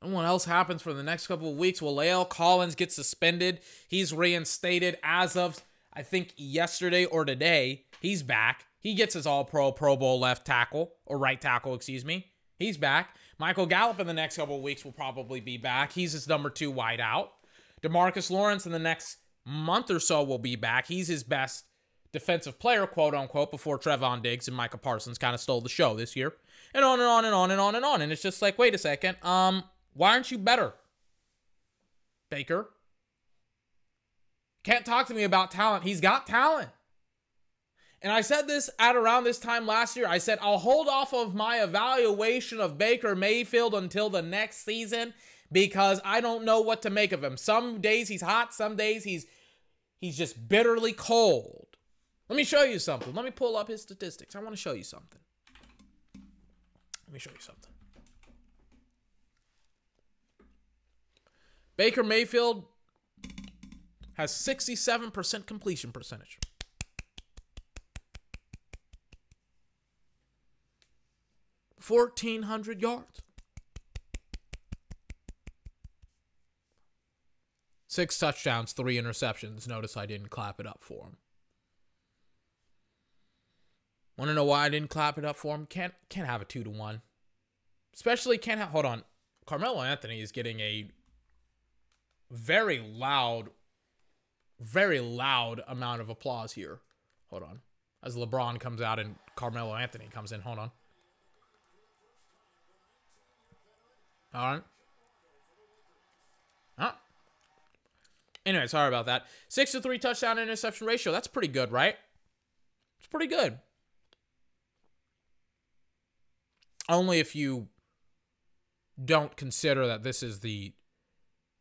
And what else happens for the next couple of weeks? Well, La'el Collins gets suspended. He's reinstated as of I think yesterday or today. He's back. He gets his all pro, Pro Bowl left tackle, or right tackle, excuse me. He's back. Michael Gallup in the next couple weeks will probably be back. He's his number two wide out. Demarcus Lawrence in the next month or so will be back. He's his best defensive player, quote unquote, before Trevon Diggs and Micah Parsons kind of stole the show this year. And on and on and on and on and on. And it's just like, wait a second. Um, why aren't you better? Baker. Can't talk to me about talent. He's got talent. And I said this at around this time last year. I said, I'll hold off of my evaluation of Baker Mayfield until the next season because I don't know what to make of him. Some days he's hot, some days he's he's just bitterly cold. Let me show you something. Let me pull up his statistics. I want to show you something. Let me show you something. Baker Mayfield has 67% completion percentage. 1,400 yards. Six touchdowns, three interceptions. Notice I didn't clap it up for him. Want to know why I didn't clap it up for him? Can't can't have a two to one. Especially can't have. Hold on, Carmelo Anthony is getting a very loud very loud amount of applause here. Hold on. As LeBron comes out and Carmelo Anthony comes in. Hold on. All right. Huh. Anyway, sorry about that. Six to three touchdown interception ratio. That's pretty good, right? It's pretty good. Only if you don't consider that this is the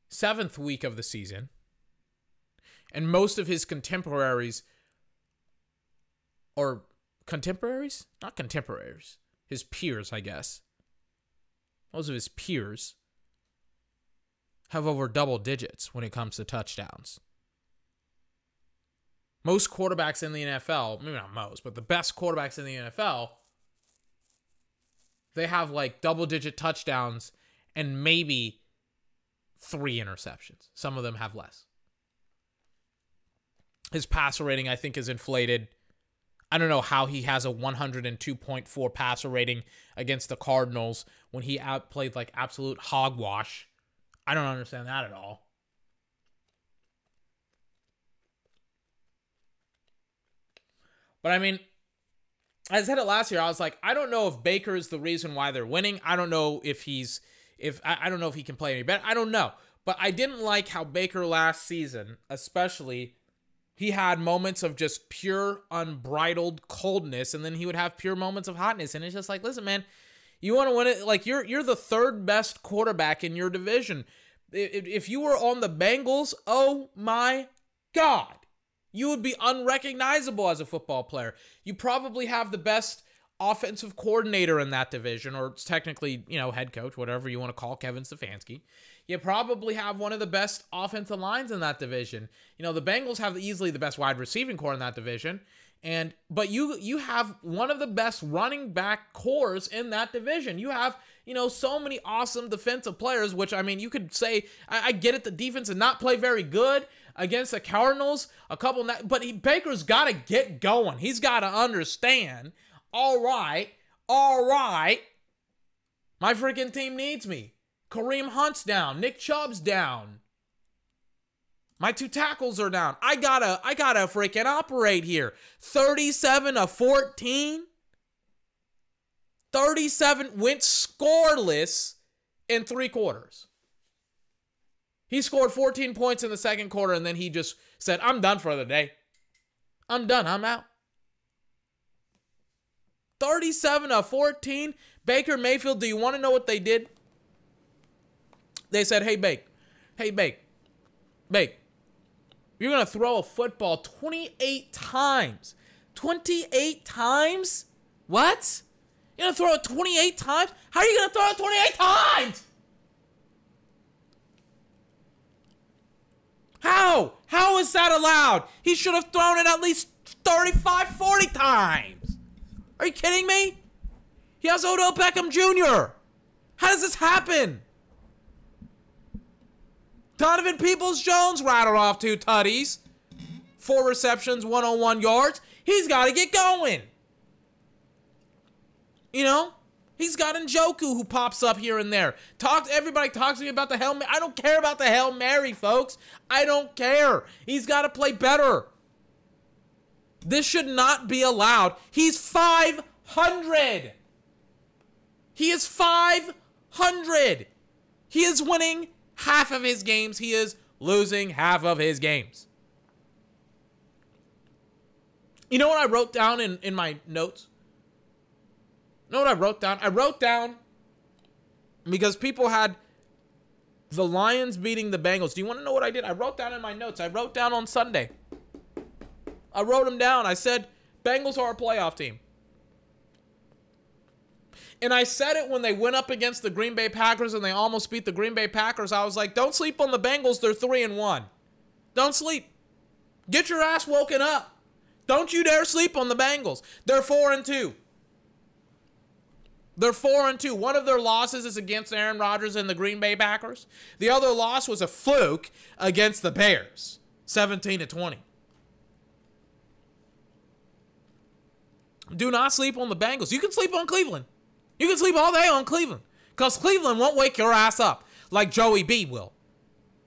seventh week of the season and most of his contemporaries or contemporaries not contemporaries his peers i guess most of his peers have over double digits when it comes to touchdowns. Most quarterbacks in the nfl maybe not most but the best quarterbacks in the nfl they have like double digit touchdowns and maybe three interceptions. Some of them have less. His passer rating, I think, is inflated. I don't know how he has a 102.4 passer rating against the Cardinals when he outplayed like absolute hogwash. I don't understand that at all. But I mean, I said it last year. I was like, I don't know if Baker is the reason why they're winning. I don't know if he's if I, I don't know if he can play any better. I don't know. But I didn't like how Baker last season, especially he had moments of just pure unbridled coldness and then he would have pure moments of hotness. And it's just like listen man you want to win it like you're you're the third best quarterback in your division. If you were on the Bengals oh my god you would be unrecognizable as a football player. You probably have the best offensive coordinator in that division or it's technically you know head coach whatever you want to call Kevin Stefanski you probably have one of the best offensive lines in that division. You know, the Bengals have easily the best wide receiving core in that division. And but you you have one of the best running back cores in that division. You have you know so many awesome defensive players. Which I mean, you could say I, I get it. The defense did not play very good against the Cardinals. A couple, but he, Baker's got to get going. He's got to understand. All right, all right. My freaking team needs me. Kareem Hunt's down. Nick Chubb's down. My two tackles are down. I gotta, I gotta freaking operate here. 37 of 14. 37 went scoreless in three quarters. He scored 14 points in the second quarter and then he just said, I'm done for the day. I'm done. I'm out. 37 of 14. Baker Mayfield, do you want to know what they did? They said, hey, Bake, hey, Bake, Bake, you're going to throw a football 28 times. 28 times? What? You're going to throw it 28 times? How are you going to throw it 28 times? How? How is that allowed? He should have thrown it at least 35, 40 times. Are you kidding me? He has Odell Beckham Jr. How does this happen? Donovan Peoples Jones rattled off two tutties, four receptions, 101 yards. He's got to get going. You know, he's got Njoku who pops up here and there. Talk everybody talks to me about the Hail Mary. I don't care about the Hail Mary, folks. I don't care. He's got to play better. This should not be allowed. He's 500. He is 500. He is winning half of his games, he is losing half of his games. You know what I wrote down in, in my notes? You know what I wrote down? I wrote down because people had the Lions beating the Bengals. Do you want to know what I did? I wrote down in my notes. I wrote down on Sunday. I wrote them down. I said, Bengals are a playoff team. And I said it when they went up against the Green Bay Packers and they almost beat the Green Bay Packers. I was like, don't sleep on the Bengals. They're 3 and 1. Don't sleep. Get your ass woken up. Don't you dare sleep on the Bengals. They're 4 and 2. They're 4 and 2. One of their losses is against Aaron Rodgers and the Green Bay Packers. The other loss was a fluke against the Bears, 17 to 20. Do not sleep on the Bengals. You can sleep on Cleveland. You can sleep all day on Cleveland because Cleveland won't wake your ass up like Joey B will.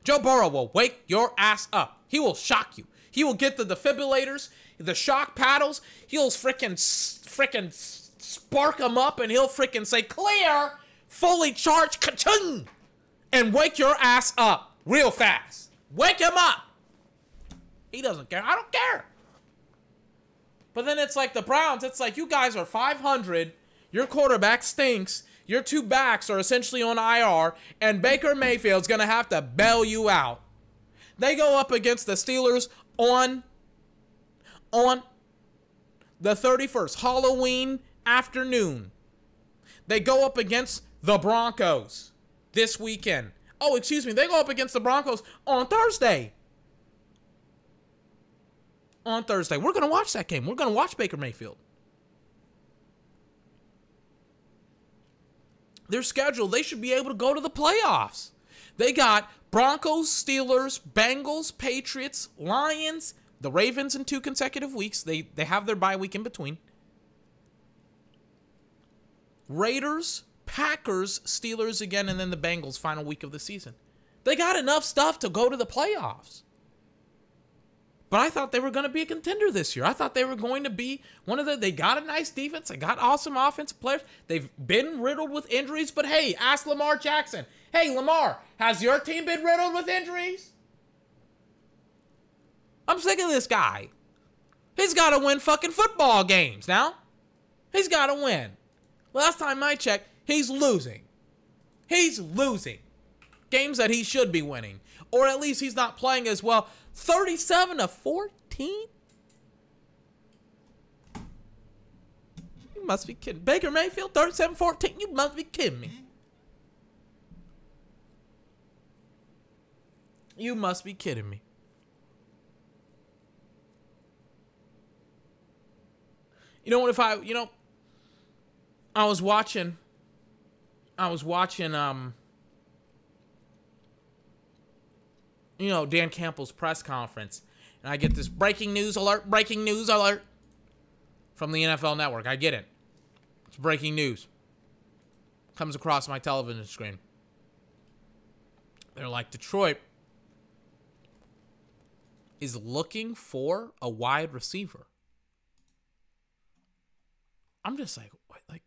Joe Burrow will wake your ass up. He will shock you. He will get the defibrillators, the shock paddles. He'll freaking freaking spark them up, and he'll freaking say clear, fully charged, ka and wake your ass up real fast. Wake him up. He doesn't care. I don't care. But then it's like the Browns. It's like you guys are 500. Your quarterback stinks. Your two backs are essentially on IR, and Baker Mayfield's gonna have to bail you out. They go up against the Steelers on on the 31st, Halloween afternoon. They go up against the Broncos this weekend. Oh, excuse me, they go up against the Broncos on Thursday. On Thursday. We're going to watch that game. We're going to watch Baker Mayfield. Their schedule, they should be able to go to the playoffs. They got Broncos, Steelers, Bengals, Patriots, Lions, the Ravens in two consecutive weeks. They they have their bye week in between. Raiders, Packers, Steelers again, and then the Bengals final week of the season. They got enough stuff to go to the playoffs. But I thought they were going to be a contender this year. I thought they were going to be one of the. They got a nice defense. They got awesome offensive players. They've been riddled with injuries. But hey, ask Lamar Jackson. Hey, Lamar, has your team been riddled with injuries? I'm sick of this guy. He's got to win fucking football games now. He's got to win. Last time I checked, he's losing. He's losing games that he should be winning, or at least he's not playing as well. 37 to 14? You must be kidding. Baker Mayfield, 37 14? You must be kidding me. You must be kidding me. You know what? If I, you know, I was watching, I was watching, um, you know, Dan Campbell's press conference, and I get this breaking news alert, breaking news alert from the NFL network. I get it. It's breaking news. Comes across my television screen. They're like, Detroit is looking for a wide receiver. I'm just like, what, like,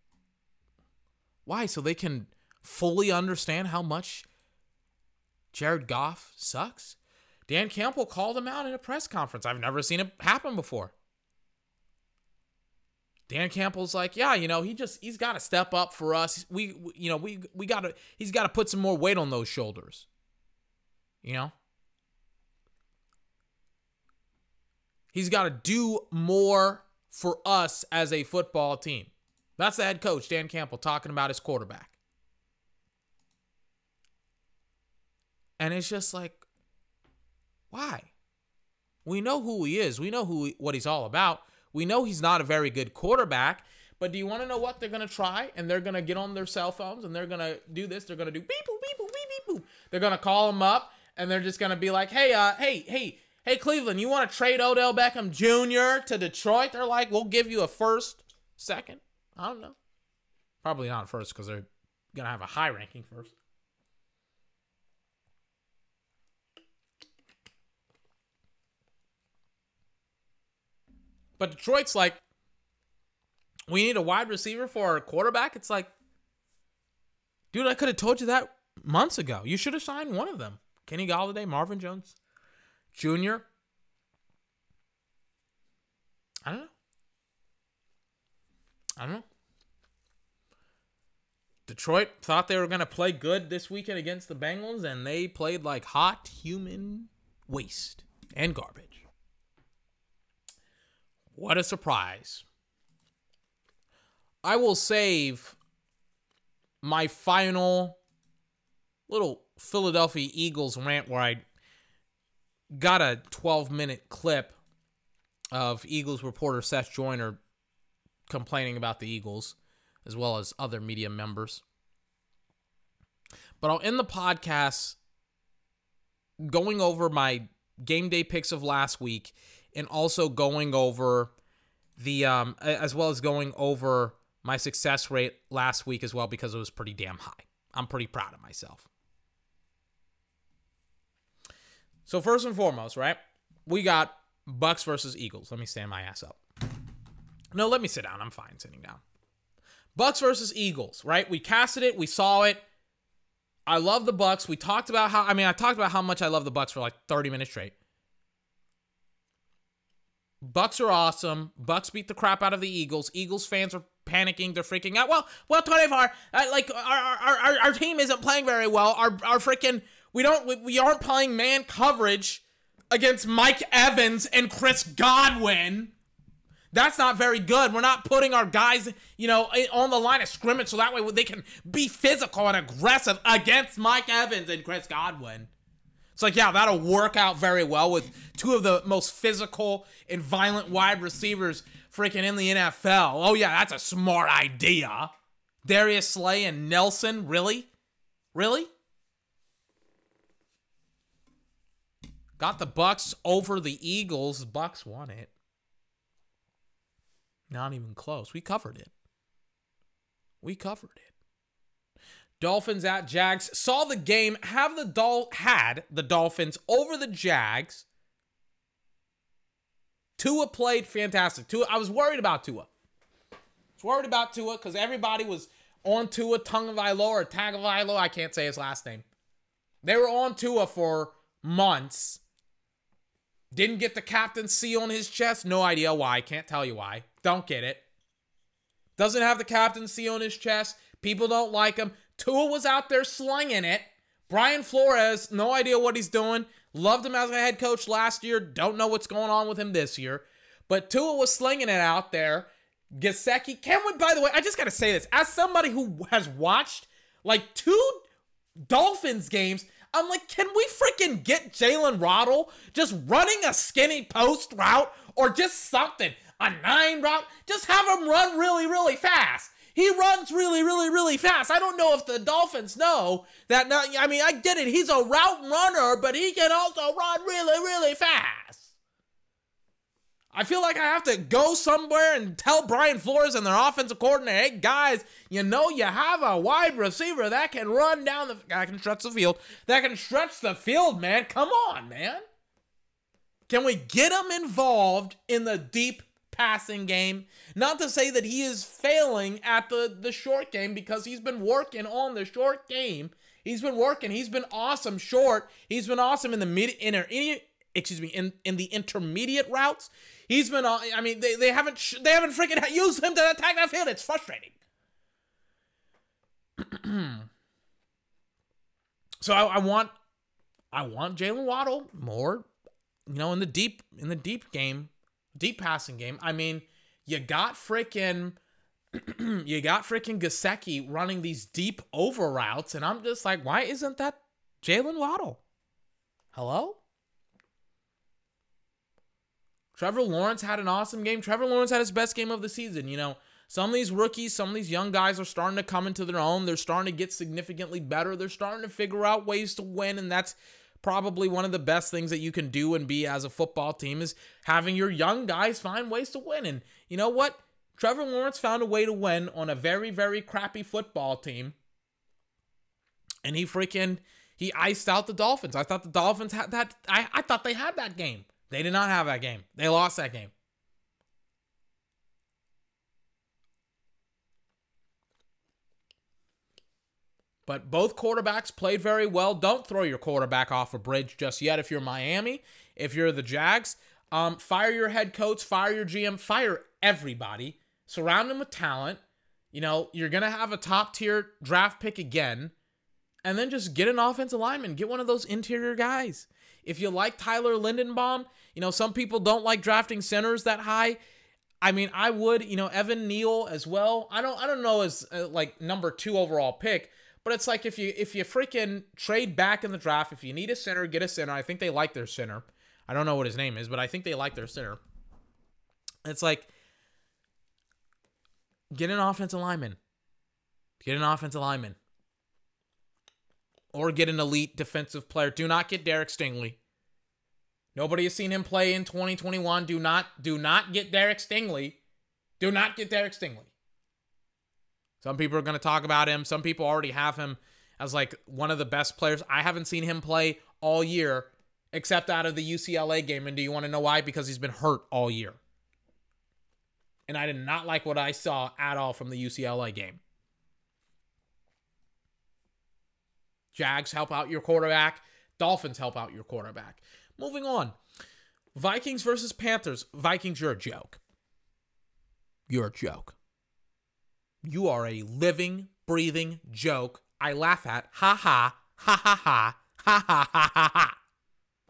why? So they can fully understand how much Jared Goff sucks? Dan Campbell called him out in a press conference. I've never seen it happen before. Dan Campbell's like, yeah, you know, he just he's got to step up for us. We, we you know, we we got to he's got to put some more weight on those shoulders. You know? He's got to do more for us as a football team. That's the head coach, Dan Campbell, talking about his quarterback. And it's just like, why? We know who he is. We know who what he's all about. We know he's not a very good quarterback. But do you want to know what they're gonna try? And they're gonna get on their cell phones and they're gonna do this. They're gonna do beep boop beep boop beep beep boop. They're gonna call him up and they're just gonna be like, hey, uh, hey, hey, hey, Cleveland, you want to trade Odell Beckham Jr. to Detroit? They're like, we'll give you a first, second. I don't know. Probably not first because they're gonna have a high ranking first. But Detroit's like, we need a wide receiver for our quarterback. It's like, dude, I could have told you that months ago. You should have signed one of them. Kenny Golladay, Marvin Jones Jr. I don't know. I don't know. Detroit thought they were going to play good this weekend against the Bengals, and they played like hot human waste and garbage. What a surprise. I will save my final little Philadelphia Eagles rant where I got a 12 minute clip of Eagles reporter Seth Joyner complaining about the Eagles, as well as other media members. But I'll end the podcast going over my game day picks of last week and also going over the um as well as going over my success rate last week as well because it was pretty damn high. I'm pretty proud of myself. So first and foremost, right? we got Bucks versus Eagles. Let me stand my ass up. No, let me sit down. I'm fine sitting down. Bucks versus Eagles, right? We casted it, we saw it. I love the Bucks. We talked about how I mean, I talked about how much I love the Bucks for like 30 minutes straight. Bucks are awesome. Bucks beat the crap out of the Eagles. Eagles fans are panicking. They're freaking out. Well, well, 24. Uh, like our, our our our team isn't playing very well. Our our freaking we don't we, we aren't playing man coverage against Mike Evans and Chris Godwin. That's not very good. We're not putting our guys, you know, on the line of scrimmage so that way they can be physical and aggressive against Mike Evans and Chris Godwin. It's like, yeah, that'll work out very well with two of the most physical and violent wide receivers freaking in the NFL. Oh, yeah, that's a smart idea. Darius Slay and Nelson, really? Really? Got the Bucks over the Eagles. Bucks won it. Not even close. We covered it. We covered it. Dolphins at Jags. Saw the game. Have the Dol had the Dolphins over the Jags. Tua played fantastic. Tua, I was worried about Tua. I was worried about Tua because everybody was on Tua Tagovailoa or Tagovailoa. I can't say his last name. They were on Tua for months. Didn't get the captaincy on his chest. No idea why. Can't tell you why. Don't get it. Doesn't have the captaincy on his chest. People don't like him. Tua was out there slinging it. Brian Flores, no idea what he's doing. Loved him as a head coach last year. Don't know what's going on with him this year. But Tua was slinging it out there. Gesicki, can we, by the way, I just got to say this. As somebody who has watched like two Dolphins games, I'm like, can we freaking get Jaylen Waddle just running a skinny post route or just something? A nine route? Just have him run really, really fast. He runs really, really, really fast. I don't know if the Dolphins know that. Not, I mean, I get it. He's a route runner, but he can also run really, really fast. I feel like I have to go somewhere and tell Brian Flores and their offensive coordinator, hey guys, you know you have a wide receiver that can run down the that can stretch the field. That can stretch the field, man. Come on, man. Can we get him involved in the deep passing game? Not to say that he is failing at the, the short game because he's been working on the short game. He's been working. He's been awesome short. He's been awesome in the mid inner excuse me in in the intermediate routes. He's been. Uh, I mean, they, they haven't they haven't freaking used him to attack that field. It's frustrating. so I, I, want I want Jaylen Waddle more. You know, in the deep in the deep game, deep passing game. I mean, you got freaking. you got freaking Gesicki running these deep over routes, and I'm just like, why isn't that Jaylen Waddle? Hello? Trevor Lawrence had an awesome game. Trevor Lawrence had his best game of the season. You know, some of these rookies, some of these young guys are starting to come into their own. They're starting to get significantly better. They're starting to figure out ways to win, and that's probably one of the best things that you can do and be as a football team is having your young guys find ways to win. And you know what? Trevor Lawrence found a way to win on a very, very crappy football team. And he freaking he iced out the Dolphins. I thought the Dolphins had that. I, I thought they had that game. They did not have that game. They lost that game. But both quarterbacks played very well. Don't throw your quarterback off a bridge just yet if you're Miami. If you're the Jags, um, fire your head coach, fire your GM, fire everybody. Surround them with talent. You know, you're going to have a top tier draft pick again. And then just get an offensive lineman. Get one of those interior guys. If you like Tyler Linderbaum, you know, some people don't like drafting centers that high. I mean, I would, you know, Evan Neal as well. I don't I don't know as uh, like number 2 overall pick, but it's like if you if you freaking trade back in the draft, if you need a center, get a center. I think they like their center. I don't know what his name is, but I think they like their center. It's like get an offensive lineman. Get an offensive lineman. Or get an elite defensive player. Do not get Derek Stingley. Nobody has seen him play in 2021. Do not do not get Derek Stingley. Do not get Derek Stingley. Some people are going to talk about him. Some people already have him as like one of the best players. I haven't seen him play all year except out of the UCLA game. And do you want to know why? Because he's been hurt all year. And I did not like what I saw at all from the UCLA game. Jags help out your quarterback. Dolphins help out your quarterback. Moving on. Vikings versus Panthers. Vikings, you're a joke. You're a joke. You are a living, breathing joke. I laugh at. Ha ha. Ha ha ha. Ha ha ha ha ha.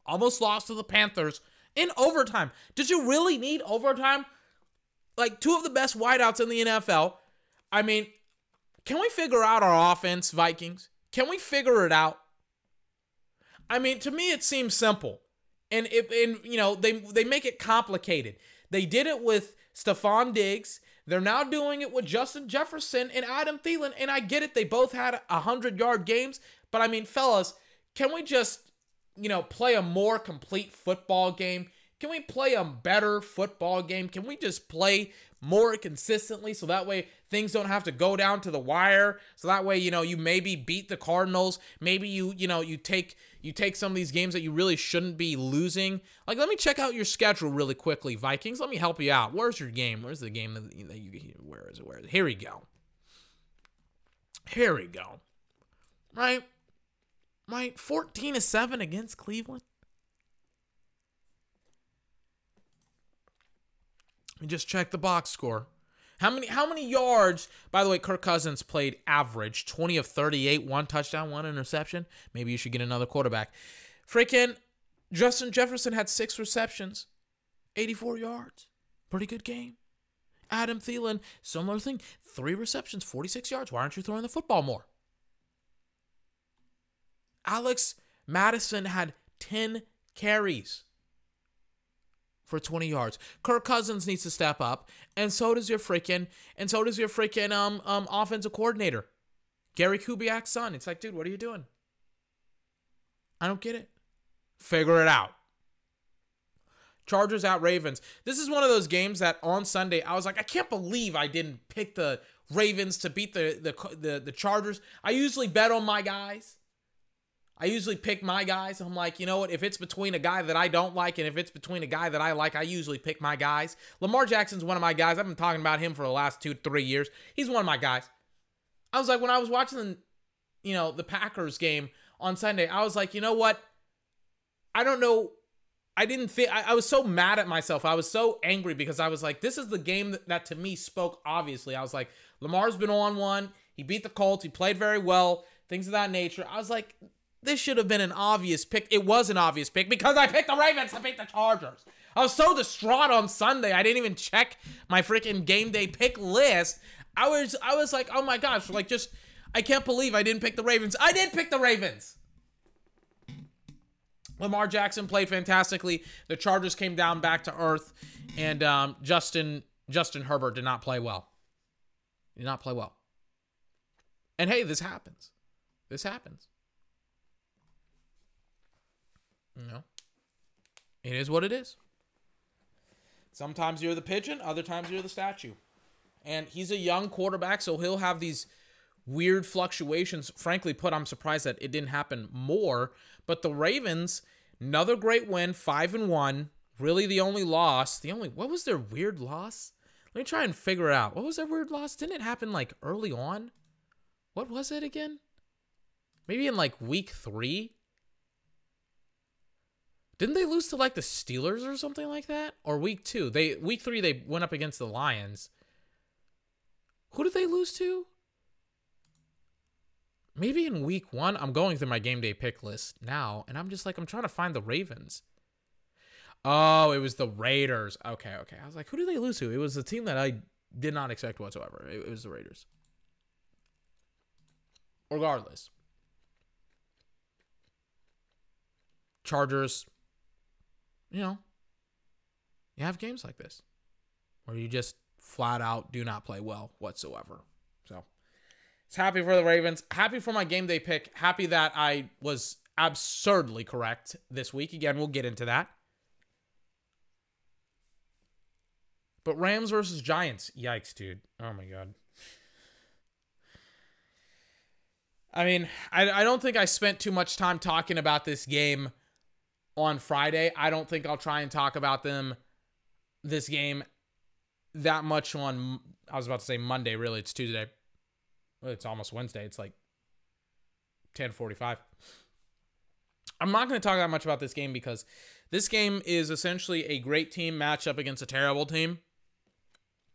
Almost lost to the Panthers in overtime. Did you really need overtime? Like two of the best wideouts in the NFL. I mean, can we figure out our offense, Vikings? Can we figure it out? I mean, to me, it seems simple, and it, and you know they they make it complicated. They did it with Stefon Diggs. They're now doing it with Justin Jefferson and Adam Thielen, and I get it. They both had a hundred yard games, but I mean, fellas, can we just you know play a more complete football game? Can we play a better football game? Can we just play more consistently so that way things don't have to go down to the wire. So that way you know you maybe beat the cardinals. Maybe you you know you take you take some of these games that you really shouldn't be losing. Like let me check out your schedule really quickly vikings. Let me help you out. Where's your game? Where's the game that you, where is it? Where is it? Here we go. Here we go. Right? Right? 14 to 7 against cleveland? Me just check the box score. How many how many yards? By the way, Kirk Cousins played average 20 of 38, one touchdown, one interception. Maybe you should get another quarterback. Freaking Justin Jefferson had six receptions, 84 yards. Pretty good game. Adam Thielen, similar thing. Three receptions, 46 yards. Why aren't you throwing the football more? Alex Mattison had 10 carries for 20 yards. Kirk Cousins needs to step up, and so does your freaking and so does your freaking um um offensive coordinator, Gary Kubiak's son. It's like, dude, what are you doing? I don't get it. Figure it out. Chargers out Ravens. This is one of those games that on Sunday I was like, I can't believe I didn't pick the Ravens to beat the the the, the Chargers. I usually bet on my guys. I usually pick my guys. I'm like, you know what? If it's between a guy that I don't like and if it's between a guy that I like, I usually pick my guys. Lamar Jackson's one of my guys. I've been talking about him for the last two, three years. He's one of my guys. I was like, when I was watching, you know, the Packers game on Sunday, I was like, you know what? I don't know. I didn't think, I, I was so mad at myself. I was so angry because I was like, this is the game that, that to me spoke obviously. I was like, Lamar's been on one. He beat the Colts. He played very well. Things of that nature. I was like, this should have been an obvious pick. It was an obvious pick because I picked the Ravens to beat the Chargers. I was so distraught on Sunday. I didn't even check my freaking game day pick list. I was I was like, "Oh my gosh, like just I can't believe I didn't pick the Ravens." I did pick the Ravens. Lamar Jackson played fantastically. The Chargers came down back to earth and um, Justin Justin Herbert did not play well. Did not play well. And hey, this happens. This happens. Know, it is what it is. Sometimes you're the pigeon, other times you're the statue. And he's a young quarterback, so he'll have these weird fluctuations. Frankly put, I'm surprised that it didn't happen more. But the Ravens, another great win, five and one. Really, the only loss. The only what was their weird loss? Let me try and figure it out. What was their weird loss? Didn't it happen like early on? What was it again? Maybe in like week three. Didn't they lose to like the Steelers or something like that? Or week two? They week three they went up against the Lions. Who did they lose to? Maybe in week one. I'm going through my game day pick list now, and I'm just like I'm trying to find the Ravens. Oh, it was the Raiders. Okay, okay. I was like, who did they lose to? It was a team that I did not expect whatsoever. It was the Raiders. Regardless. Chargers you know, you have games like this where you just flat out do not play well whatsoever. So it's happy for the Ravens. Happy for my game day pick. Happy that I was absurdly correct this week. Again, we'll get into that. But Rams versus Giants. Yikes, dude. Oh my God. I mean, I, I don't think I spent too much time talking about this game on Friday. I don't think I'll try and talk about them this game that much on I was about to say Monday, really it's Tuesday. It's almost Wednesday. It's like 10:45. I'm not going to talk that much about this game because this game is essentially a great team matchup against a terrible team.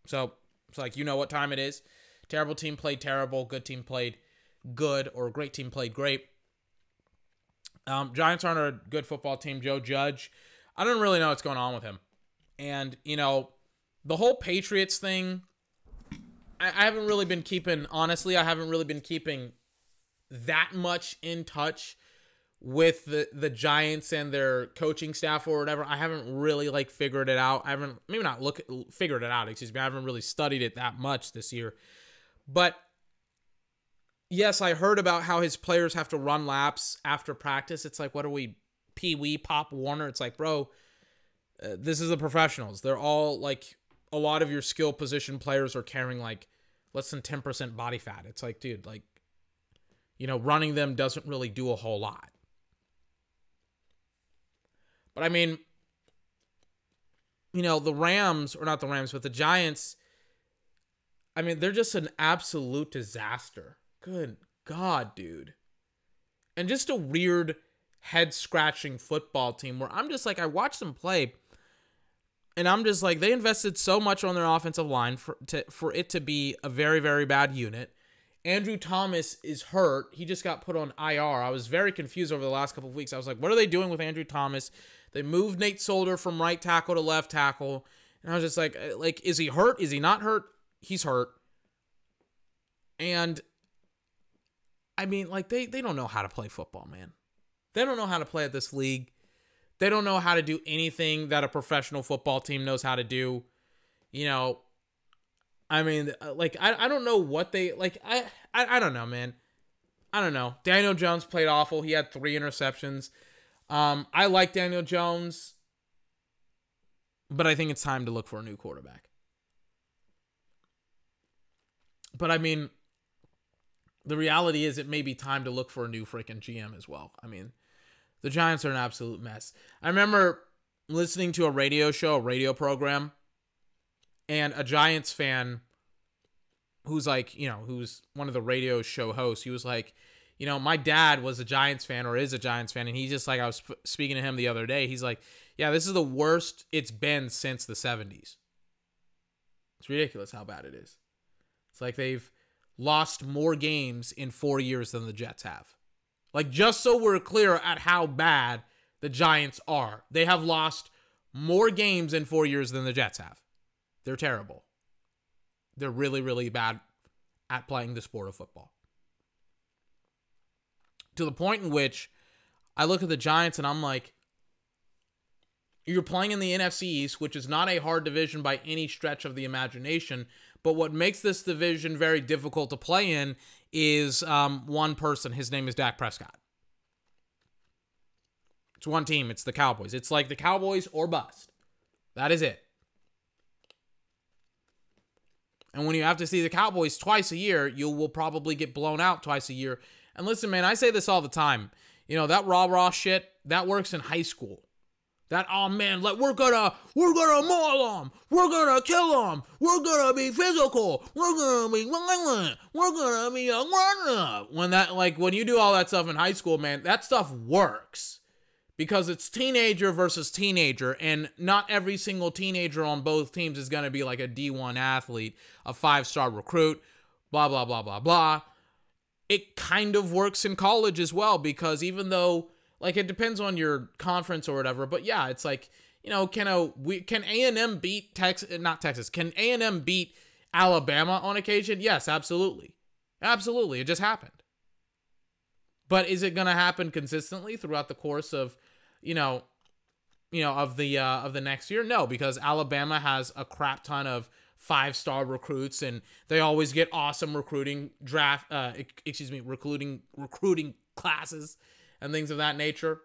So, it's like you know what time it is. Terrible team played terrible, good team played good, or great team played great. Um, Giants aren't a good football team. Joe Judge, I don't really know what's going on with him. And, you know, the whole Patriots thing, I, I haven't really been keeping, honestly, I haven't really been keeping that much in touch with the the Giants and their coaching staff or whatever. I haven't really like figured it out. I haven't maybe not look figured it out, excuse me. I haven't really studied it that much this year. But yes, I heard about how his players have to run laps after practice. It's like what are we Pee Wee Pop Warner? It's like, bro, uh, this is the professionals. They're all like a lot of your skill position players are carrying like less than 10% body fat. It's like, dude, like you know, running them doesn't really do a whole lot. But I mean, you know, the Rams, or not the Rams, but the Giants, I mean, they're just an absolute disaster. Good God, dude. And just a weird head scratching football team where I'm just like, I watched them play. And I'm just like, they invested so much on their offensive line for to, for it to be a very, very bad unit. Andrew Thomas is hurt. He just got put on IR. I was very confused over the last couple of weeks. I was like, what are they doing with Andrew Thomas? They moved Nate Solder from right tackle to left tackle. And I was just like, uh, like, is he hurt? Is he not hurt? He's hurt. And I mean, like, they, they don't know how to play football, man. They don't know how to play at this league. They don't know how to do anything that a professional football team knows how to do. You know, I mean, uh, like I, I don't know what they like. I, I I don't know, man. I don't know. Daniel Jones played awful. He had three interceptions. Um, I like Daniel Jones, but I think it's time to look for a new quarterback. But I mean, the reality is it may be time to look for a new freaking GM as well. I mean, the Giants are an absolute mess. I remember listening to a radio show, a radio program and a Giants fan who's like, you know, who's one of the radio show hosts, he was like, you know, my dad was a Giants fan or is a Giants fan, and he's just like, I was speaking to him the other day. He's like, yeah, this is the worst it's been since the 70s. It's ridiculous how bad it is. It's like they've lost more games in four years than the Jets have. Like, just so we're clear at how bad the Giants are, they have lost more games in four years than the Jets have. They're terrible. They're really, really bad at playing the sport of football. To the point in which I look at the Giants and I'm like, you're playing in the NFC East, which is not a hard division by any stretch of the imagination. But what makes this division very difficult to play in is um, one person. His name is Dak Prescott. It's one team. It's the Cowboys. It's like the Cowboys or bust. That is it. And when you have to see the Cowboys twice a year, you will probably get blown out twice a year. And listen, man, I say this all the time. You know, that rah rah shit, that works in high school. That oh man, like we're gonna we're gonna maul them, we're gonna kill them, we're gonna be physical, we're gonna be violent, we're gonna be a runner. When that like when you do all that stuff in high school, man, that stuff works. Because it's teenager versus teenager and not every single teenager on both teams is to be like a D1 athlete, a five-star recruit, blah blah blah blah blah. It kind of works in college as well because even though like it depends on your conference or whatever, but yeah, it's like, you know, can a we can A&M beat Texas not Texas. Can A&M beat Alabama on occasion? Yes, absolutely. Absolutely. It just happened. But is it going to happen consistently throughout the course of you know, you know of the uh, of the next year? No, because Alabama has a crap ton of five star recruits, and they always get awesome recruiting draft. Uh, excuse me, recruiting recruiting classes and things of that nature.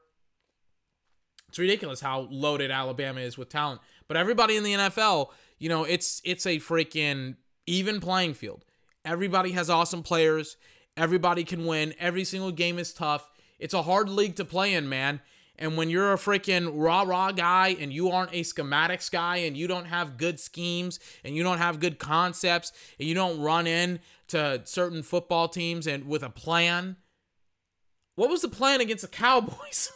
It's ridiculous how loaded Alabama is with talent. But everybody in the NFL, you know, it's it's a freaking even playing field. Everybody has awesome players. Everybody can win. Every single game is tough. It's a hard league to play in, man. And when you're a freaking rah rah guy and you aren't a schematics guy and you don't have good schemes and you don't have good concepts and you don't run in to certain football teams and with a plan, what was the plan against the Cowboys?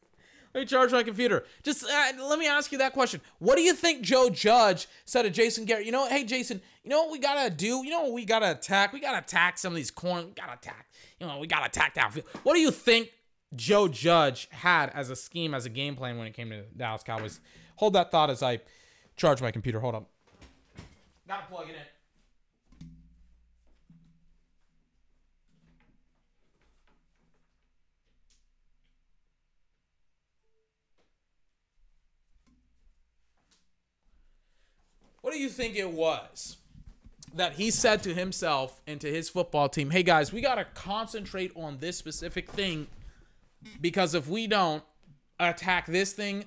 let me charge my computer. Just uh, let me ask you that question. What do you think Joe Judge said to Jason Garrett? You know, hey Jason, you know what we gotta do? You know what we gotta attack? We gotta attack some of these corn. We gotta attack. You know, we gotta attack downfield. What do you think Joe Judge had as a scheme, as a game plan when it came to Dallas Cowboys? Hold that thought as I charge my computer. Hold on. Gotta plug it in. What do you think it was that he said to himself and to his football team, hey guys, we got to concentrate on this specific thing because if we don't attack this thing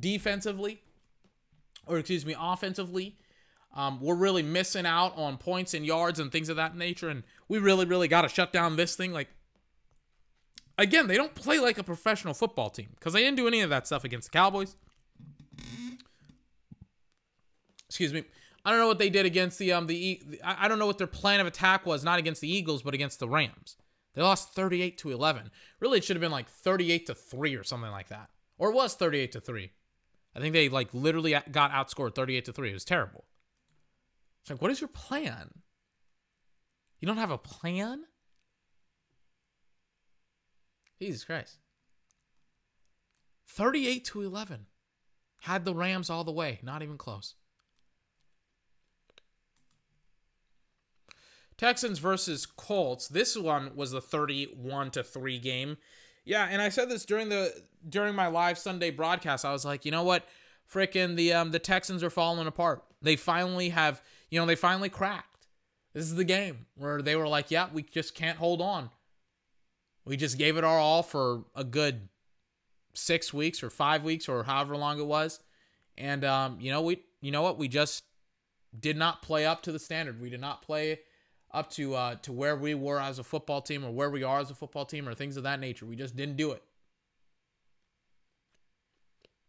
defensively, or excuse me, offensively, um, we're really missing out on points and yards and things of that nature. And we really, really got to shut down this thing. Like, again, they don't play like a professional football team because they didn't do any of that stuff against the Cowboys excuse me. I don't know what they did against the um the I don't know what their plan of attack was, not against the Eagles, but against the Rams. They lost 38 to 11. Really, it should have been like 38 to 3 or something like that. Or it was 38 to 3. I think they like literally got outscored 38 to 3. It was terrible. It's like, what is your plan? You don't have a plan? Jesus Christ. 38 to 11. Had the Rams all the way, not even close. Texans versus Colts. This one was a 31 to 3 game. Yeah, and I said this during the during my live Sunday broadcast. I was like, you know what? Freaking the um the Texans are falling apart. They finally have, you know, they finally cracked. This is the game where they were like, yeah, we just can't hold on. We just gave it our all for a good six weeks or five weeks or however long it was. And um, you know, we you know what? We just did not play up to the standard. We did not play up to uh, to where we were as a football team or where we are as a football team or things of that nature. We just didn't do it.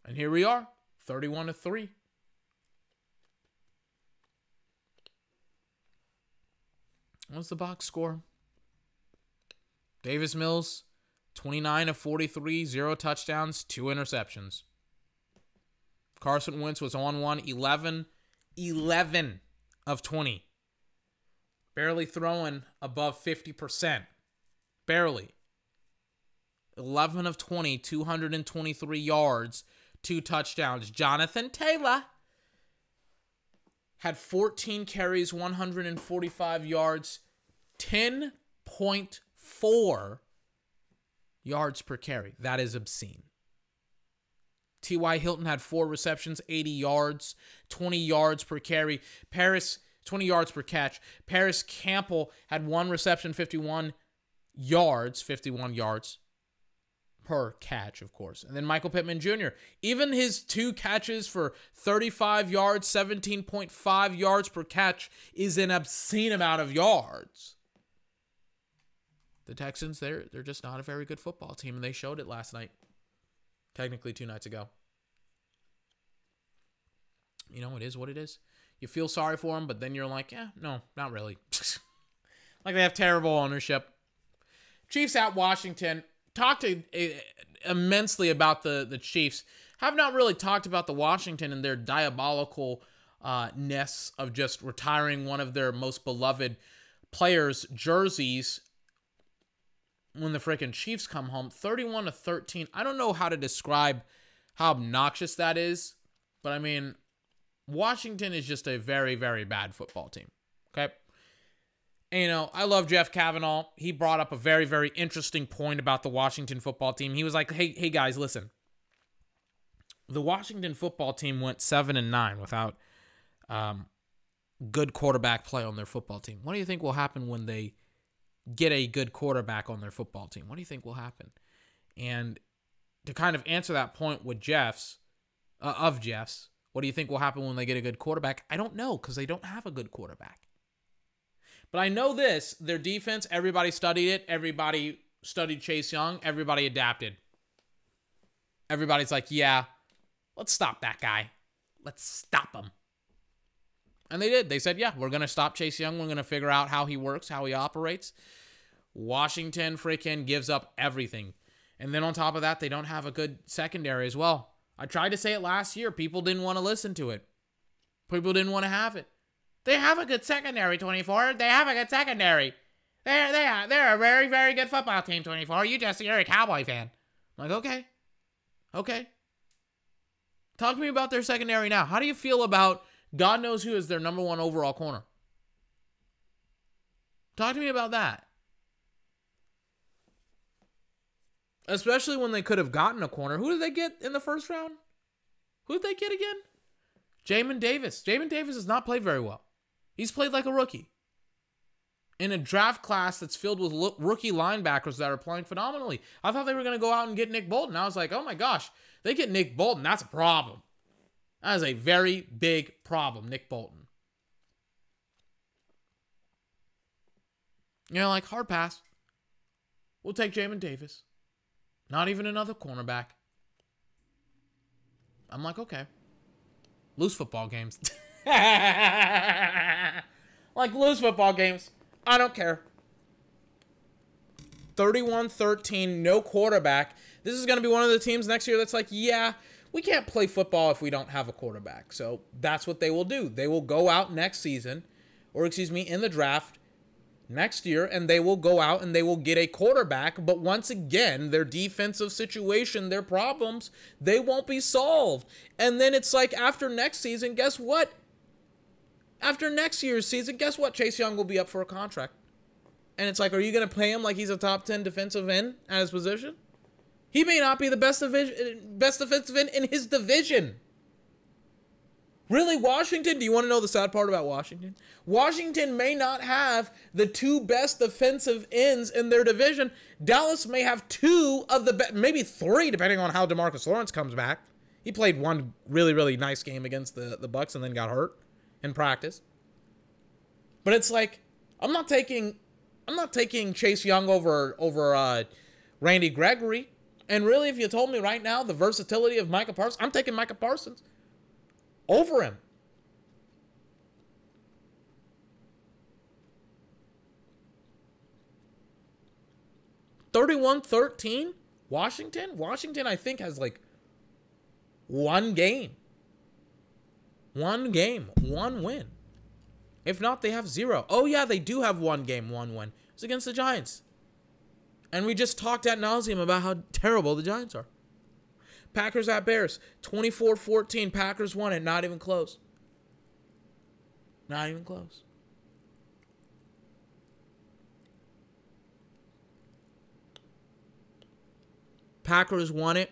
And here we are, 31 to 3. What's the box score? Davis Mills, 29 of 43, zero touchdowns, two interceptions. Carson Wentz was on one, 11, 11 of 20 barely throwing above 50%. Barely. 11 of 20, 223 yards, two touchdowns. Jonathan Taylor had 14 carries, 145 yards, 10.4 yards per carry. That is obscene. T.Y. Hilton had four receptions, 80 yards, 20 yards per carry. Parris 20 yards per catch. Parris Campbell had one reception, 51 yards, 51 yards per catch, of course. And then Michael Pittman Jr., even his two catches for 35 yards, 17.5 yards per catch is an obscene amount of yards. The Texans, they're they're just not a very good football team, and they showed it last night. Technically two nights ago. You know, it is what it is you feel sorry for them, but then you're like, yeah, no, not really. like they have terrible ownership. Chiefs at Washington talked uh, immensely about the the Chiefs. Have not really talked about the Washington and their diabolical uh, ness of just retiring one of their most beloved players' jerseys when the freaking Chiefs come home. 31 to 13. I don't know how to describe how obnoxious that is, but I mean, Washington is just a very, very bad football team. Okay. And, you know, I love Jeff Kavanaugh. He brought up a very, very interesting point about the Washington football team. He was like, hey, hey guys, listen. The Washington football team went seven and nine without um, good quarterback play on their football team. What do you think will happen when they get a good quarterback on their football team? What do you think will happen? And to kind of answer that point with Jeff's, uh, of Jeff's, what do you think will happen when they get a good quarterback? I don't know because they don't have a good quarterback. But I know this their defense, everybody studied it. Everybody studied Chase Young. Everybody adapted. everybody's like, yeah, let's stop that guy. Let's stop him. And they did. They said, yeah, we're going to stop Chase Young. We're going to figure out how he works, how he operates. Washington freaking gives up everything. And then on top of that, they don't have a good secondary as well. I tried to say it last year. People didn't want to listen to it. People didn't want to have it. They have a good secondary, 24. They have a good secondary. They're, they are, they're a very, very good football team, 24. You just, you're a Cowboy fan. I'm like, okay. Okay. Talk to me about their secondary now. How do you feel about God knows who is their number one overall corner? Talk to me about that. Especially when they could have gotten a corner. Who did they get in the first round? Who did they get again? Jamin Davis. Jamin Davis has not played very well. He's played like a rookie. In a draft class that's filled with lo- rookie linebackers that are playing phenomenally. I thought they were going to go out and get Nick Bolton. I was like, oh my gosh, they get Nick Bolton. That's a problem. That is a very big problem, Nick Bolton. You know, like hard pass. We'll take Jamin Davis. Not even another cornerback. I'm like, okay. Lose football games. like, lose football games. I don't care. 31 13, no quarterback. This is going to be one of the teams next year that's like, yeah, we can't play football if we don't have a quarterback. So that's what they will do. They will go out next season, or excuse me, in the draft next year, and they will go out and they will get a quarterback. But once again, their defensive situation, their problems, they won't be solved. And then it's like after next season, guess what? After next year's season, guess what? Chase Young will be up for a contract. And it's like, are you going to pay him like he's a top 10 defensive end at his position? He may not be the best, division, best defensive end in his division. Really, Washington? Do you want to know the sad part about Washington? Washington may not have the two best defensive ends in their division. Dallas may have two of the best, maybe three, depending on how Demarcus Lawrence comes back. He played one really, really nice game against the, the Bucks and then got hurt in practice. But it's like I'm not taking I'm not taking Chase Young over over uh, Randy Gregory. And really, if you told me right now the versatility of Micah Parsons, I'm taking Micah Parsons over him. Thirty-one thirteen, Washington. Washington, I think, has like one game. One game, one win. If not, they have zero. Oh, yeah, they do have one game, one win. It's against the Giants. And we just talked at nauseum about how terrible the Giants are. Packers at Bears, 24 14. Packers won it, not even close. Not even close. Packers won it.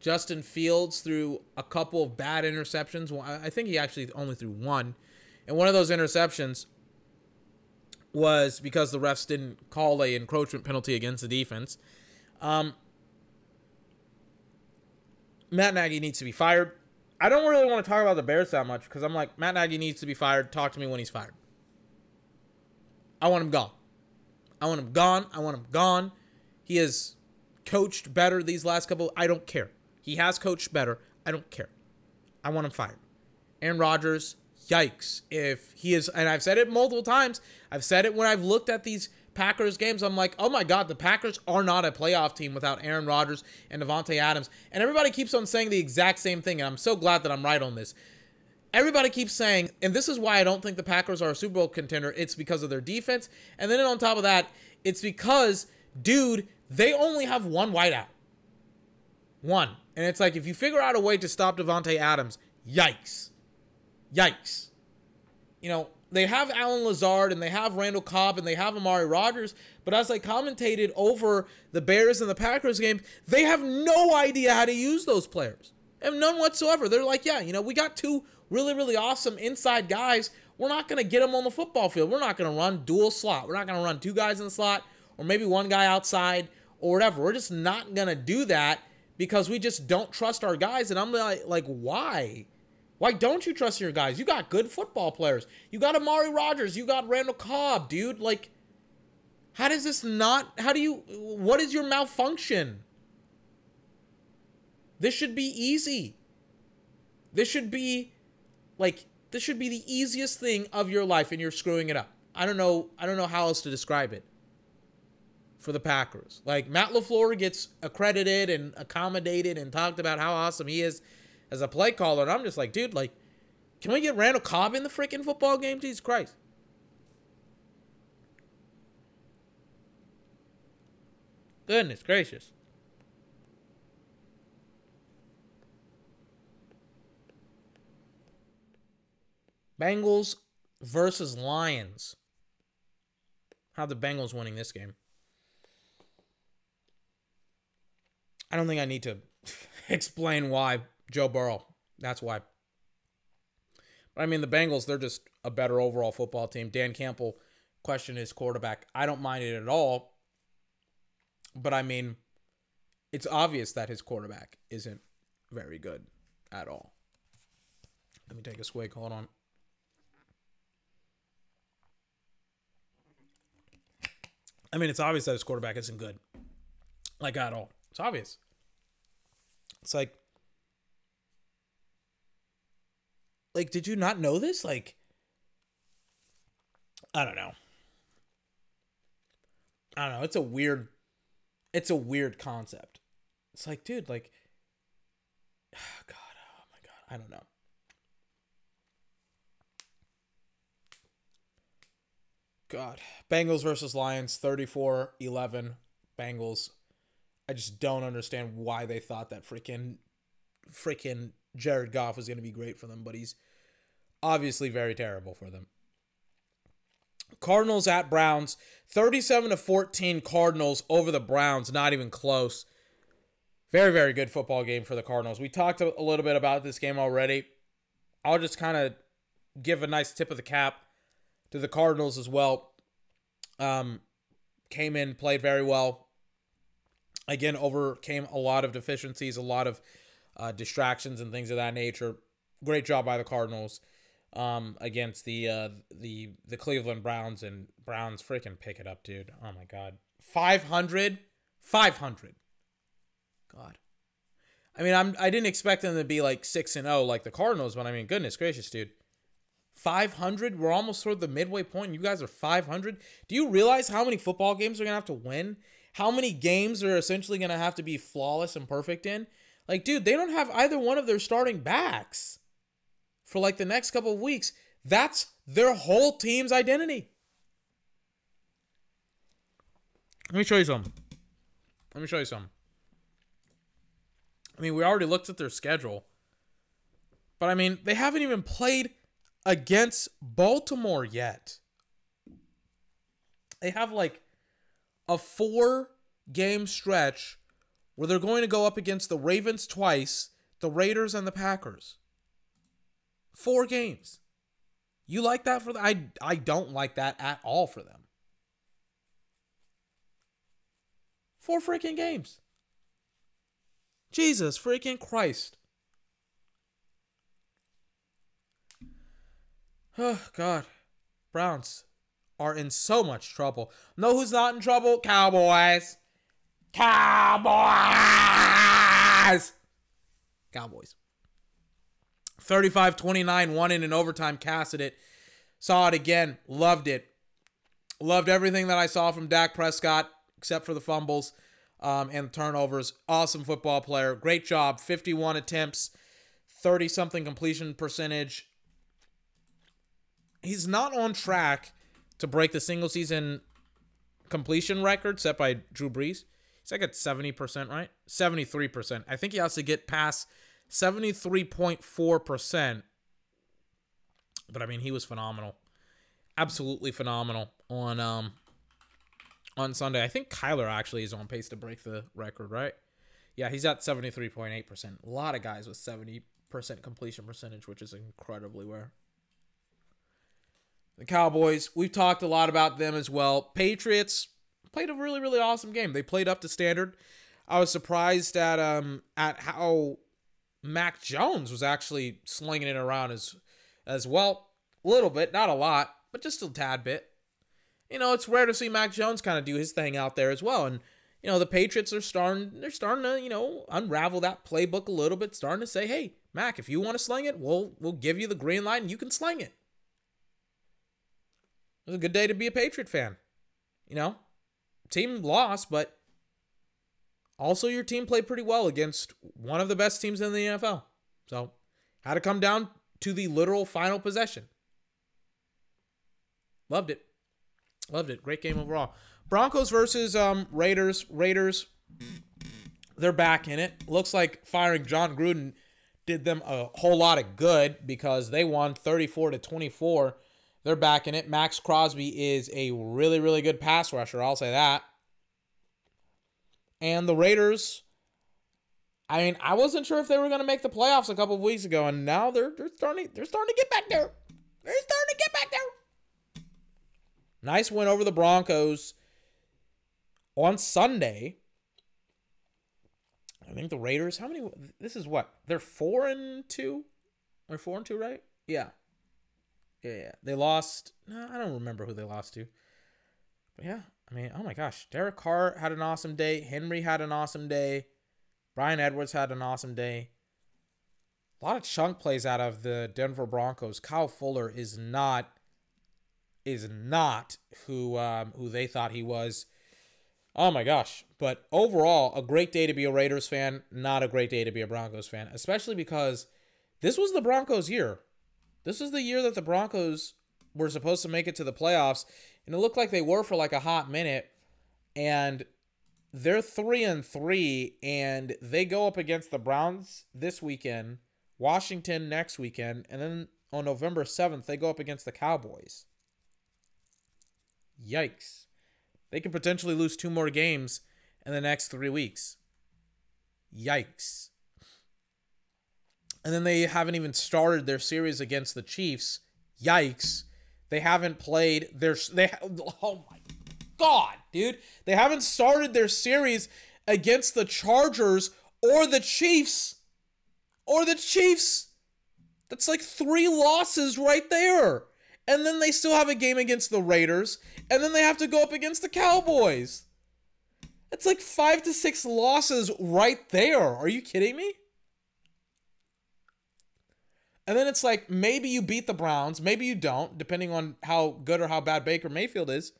Justin Fields threw a couple of bad interceptions. I think he actually only threw one. And one of those interceptions was because the refs didn't call a encroachment penalty against the defense. Um, Matt Nagy needs to be fired. I don't really want to talk about the Bears that much because I'm like, Matt Nagy needs to be fired. Talk to me when he's fired. I want him gone. I want him gone. I want him gone. He has coached better these last couple. I don't care. He has coached better. I don't care. I want him fired. Aaron Rodgers yikes. If he is, and I've said it multiple times, I've said it when I've looked at these Packers games, I'm like, oh my God, the Packers are not a playoff team without Aaron Rodgers and Davante Adams. And everybody keeps on saying the exact same thing, and I'm so glad that I'm right on this. Everybody keeps saying, and this is why I don't think the Packers are a Super Bowl contender. It's because of their defense. And then on top of that, it's because, dude, they only have one wideout. One. And it's like, if you figure out a way to stop Davante Adams, yikes. Yikes. You know, they have Allen Lazard and they have Randall Cobb and they have Amari Rodgers, but as I commentated over the Bears and the Packers game, they have no idea how to use those players. And none whatsoever. They're like, yeah, you know, we got two really, really awesome inside guys. We're not going to get them on the football field. We're not going to run dual slot. We're not going to run two guys in the slot or maybe one guy outside or whatever. We're just not going to do that because we just don't trust our guys. And I'm like, like why? Why don't you trust your guys? You got good football players. You got Amari Rodgers. You got Randall Cobb, dude. Like, how does this not? How do you? What is your malfunction? This should be easy. This should be like this should be the easiest thing of your life and you're screwing it up. I don't know I don't know how else to describe it for the Packers. Like Matt LaFleur gets accredited and accommodated and talked about how awesome he is as a play caller. And I'm just like, dude, like, can we get Randall Cobb in the freaking football game? Jesus Christ. Goodness gracious. Bengals versus Lions. How the Bengals winning this game? I don't think I need to explain why Joe Burrow. That's why. But I mean, the Bengals, they're just a better overall football team. Dan Campbell questioned his quarterback. I don't mind it at all. But I mean, it's obvious that his quarterback isn't very good at all. Let me take a swig. Hold on. I mean, it's obvious that his quarterback isn't good. Like at all. It's obvious. It's like like did you not know this? Like I don't know. I don't know. It's a weird it's a weird concept. It's like, dude, like God, oh my god, I don't know. God. Bengals versus Lions 34-11. Bengals I just don't understand why they thought that freaking freaking Jared Goff was going to be great for them, but he's obviously very terrible for them. Cardinals at Browns, 37 to 14 Cardinals over the Browns, not even close. Very very good football game for the Cardinals. We talked a little bit about this game already. I'll just kind of give a nice tip of the cap to the Cardinals as well. Um came in, played very well, again overcame a lot of deficiencies, a lot of uh, distractions and things of that nature. Great job by the Cardinals um, against the uh, the the Cleveland Browns and Browns freaking pick it up, dude. Oh my god. 500 500. God. I mean, I'm I didn't expect them to be like 6 and 0 like the Cardinals, but I mean, goodness gracious, dude. 500. We're almost toward the midway point. And you guys are 500. Do you realize how many football games are going to have to win how many games are essentially going to have to be flawless and perfect in. Like, dude, they don't have either one of their starting backs for like the next couple of weeks. That's their whole team's identity. Let me show you some. Let me show you some. I mean, we already looked at their schedule. But I mean, they haven't even played against Baltimore yet. They have like a four game stretch where they're going to go up against the Ravens twice, the Raiders, and the Packers. Four games. You like that for the I I don't like that at all for them. Four freaking games. Jesus freaking Christ. Oh God. Browns are in so much trouble. Know who's not in trouble? Cowboys. Cowboys. Cowboys. 35 29, one in an overtime, casted it. Saw it again, loved it. Loved everything that I saw from Dak Prescott, except for the fumbles um, and turnovers. Awesome football player. Great job. 51 attempts, 30 something completion percentage. He's not on track to break the single season completion record set by Drew Brees. He's like at 70%, right? 73%. I think he has to get past 73.4%. But I mean, he was phenomenal. Absolutely phenomenal on um on Sunday. I think Kyler actually is on pace to break the record, right? Yeah, he's at 73.8%. A lot of guys with 70% completion percentage, which is incredibly rare. The Cowboys, we've talked a lot about them as well. Patriots played a really, really awesome game. They played up to standard. I was surprised at um at how Mac Jones was actually slinging it around as as well. A little bit, not a lot, but just a tad bit. You know, it's rare to see Mac Jones kind of do his thing out there as well. And you know, the Patriots are starting they're starting to, you know, unravel that playbook a little bit, starting to say, "Hey, Mac, if you want to sling it, we'll we'll give you the green light and you can sling it." It was a good day to be a Patriot fan. You know, team lost, but also your team played pretty well against one of the best teams in the NFL. So, had to come down to the literal final possession. Loved it. Loved it. Great game overall. Broncos versus um, Raiders. Raiders, they're back in it. Looks like firing Jon Gruden did them a whole lot of good because they won 34 to 24. They're back in it. Maxx Crosby is a really, really good pass rusher. I'll say that. And the Raiders, I mean, I wasn't sure if they were going to make the playoffs a couple of weeks ago, and now they're they're starting they're starting to get back there. They're starting to get back there. Nice win over the Broncos on Sunday. I think the Raiders. How many? This is what they're four and two, or four and two, right? Yeah, yeah, yeah. They lost. No, I don't remember who they lost to. But yeah, I mean, oh my gosh, Derek Carr had an awesome day. Henry had an awesome day. Bryan Edwards had an awesome day. A lot of chunk plays out of the Denver Broncos. Kyle Fuller is not is not who um, who they thought he was. Oh my gosh. But overall, a great day to be a Raiders fan, not a great day to be a Broncos fan, especially because this was the Broncos' year. This was the year that the Broncos were supposed to make it to the playoffs, and it looked like they were for like a hot minute. And they're three and three, and they go up against the Browns this weekend, Washington next weekend, and then on November 7th, they go up against the Cowboys. Yikes. They could potentially lose two more games in the next three weeks. Yikes. And then they haven't even started their series against the Chiefs. Yikes. They haven't played their they oh my god, dude. They haven't started their series against the Chargers or the Chiefs. Or the Chiefs. That's like three losses right there. And then they still have a game against the Raiders. And then they have to go up against the Cowboys. It's like five to six losses right there. Are you kidding me? And then it's like maybe you beat the Browns, maybe you don't, depending on how good or how bad Baker Mayfield is.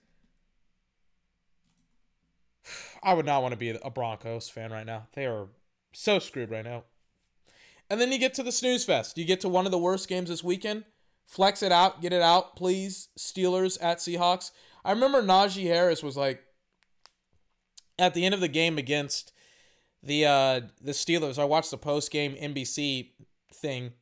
I would not want to be a Broncos fan right now. They are so screwed right now. And then you get to the snooze fest. You get to one of the worst games this weekend. Flex it out, get it out, please. Steelers at Seahawks. I remember Najee Harris was like at the end of the game against the uh the Steelers. I watched the post game NBC thing.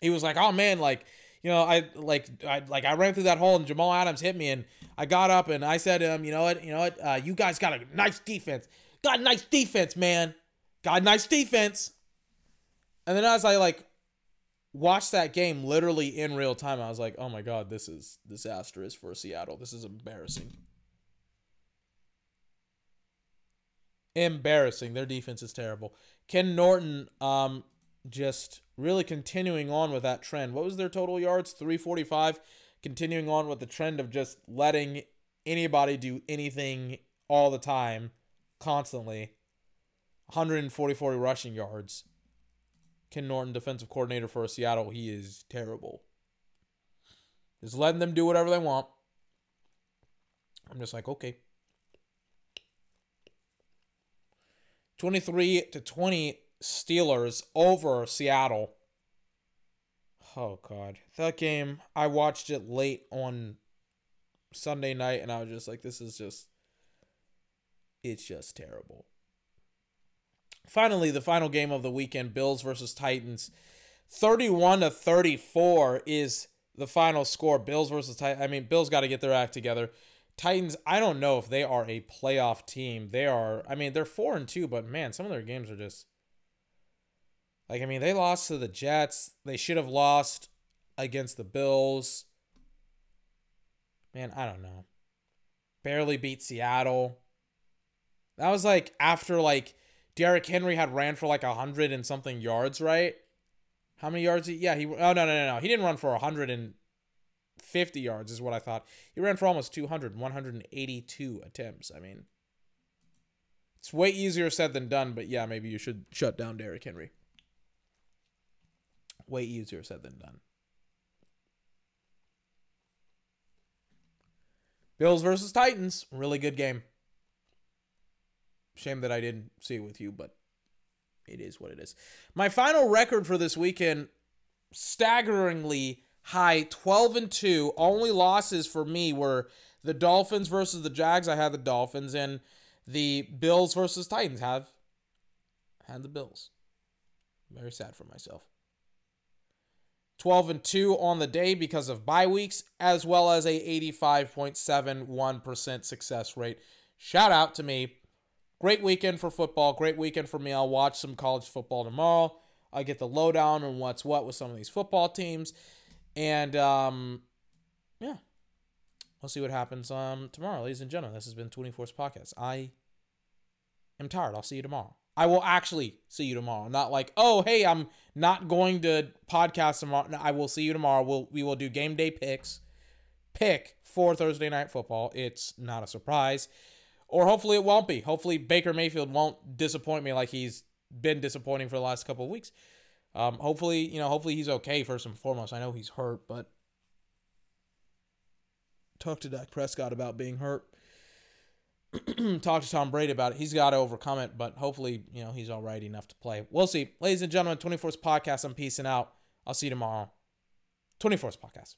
He was like, "Oh man, like you know, I like I like I ran through that hole and Jamal Adams hit me and I got up and I said to him, you know what, you know what, uh, you guys got a nice defense, got a nice defense, man, got a nice defense. And then as I like watched that game literally in real time, I was like, oh my god, this is disastrous for Seattle. This is embarrassing. Embarrassing. Their defense is terrible. Ken Norton, um, just really continuing on with that trend. What was their total yards? 345. Continuing on with the trend of just letting anybody do anything all the time, constantly. 144 rushing yards. Ken Norton, defensive coordinator for Seattle, he is terrible. Just letting them do whatever they want. I'm just like, okay. 23 to 20 Steelers over Seattle. Oh god. That game, I watched it late on Sunday night and I was just like this is just it's just terrible. Finally, the final game of the weekend, Bills versus Titans. 31 to 34 is the final score. Bills versus Titans. I mean, Bills got to get their act together. Titans, I don't know if they are a playoff team. They are, I mean, they're 4 and 2, but man, some of their games are just like, I mean, they lost to the Jets. They should have lost against the Bills. Man, I don't know. Barely beat Seattle. That was like after like Derrick Henry had ran for like a hundred and something yards, right? How many yards? He, yeah, he. Oh no, no, no, no. He didn't run for a hundred and fifty yards, is what I thought. He ran for almost 200, 182 attempts. I mean, It's way easier said than done, but yeah, maybe you should shut down Derrick Henry. Way easier said than done. Bills versus Titans, really good game. Shame that I didn't see it with you, but it is what it is. My final record for this weekend staggeringly high 12 and 2. Only losses for me were the Dolphins versus the Jags. I had the Dolphins and the Bills versus Titans have had the Bills. Very sad for myself. 12 and 2 on the day because of bye weeks, as well as a 85.71% success rate. Shout out to me. Great weekend for football. Great weekend for me. I'll watch some college football tomorrow. I get the lowdown on what's what with some of these football teams. And um, yeah, we'll see what happens um, tomorrow, ladies and gentlemen. This has been 24's podcast. I am tired. I'll see you tomorrow. I will actually see you tomorrow. Not like, oh, hey, I'm not going to podcast tomorrow. No, I will see you tomorrow. We'll we will do game day picks. Pick for Thursday night football. It's not a surprise. Or hopefully it won't be. Hopefully Baker Mayfield won't disappoint me like he's been disappointing for the last couple of weeks. Um, hopefully, you know, hopefully he's okay first and foremost. I know he's hurt, but talk to Dak Prescott about being hurt. talk to Tom Brady about it. He's got to overcome it, but hopefully, you know, he's all right enough to play. We'll see. Ladies and gentlemen, 24th podcast. I'm peacing out. I'll see you tomorrow. 24th podcast.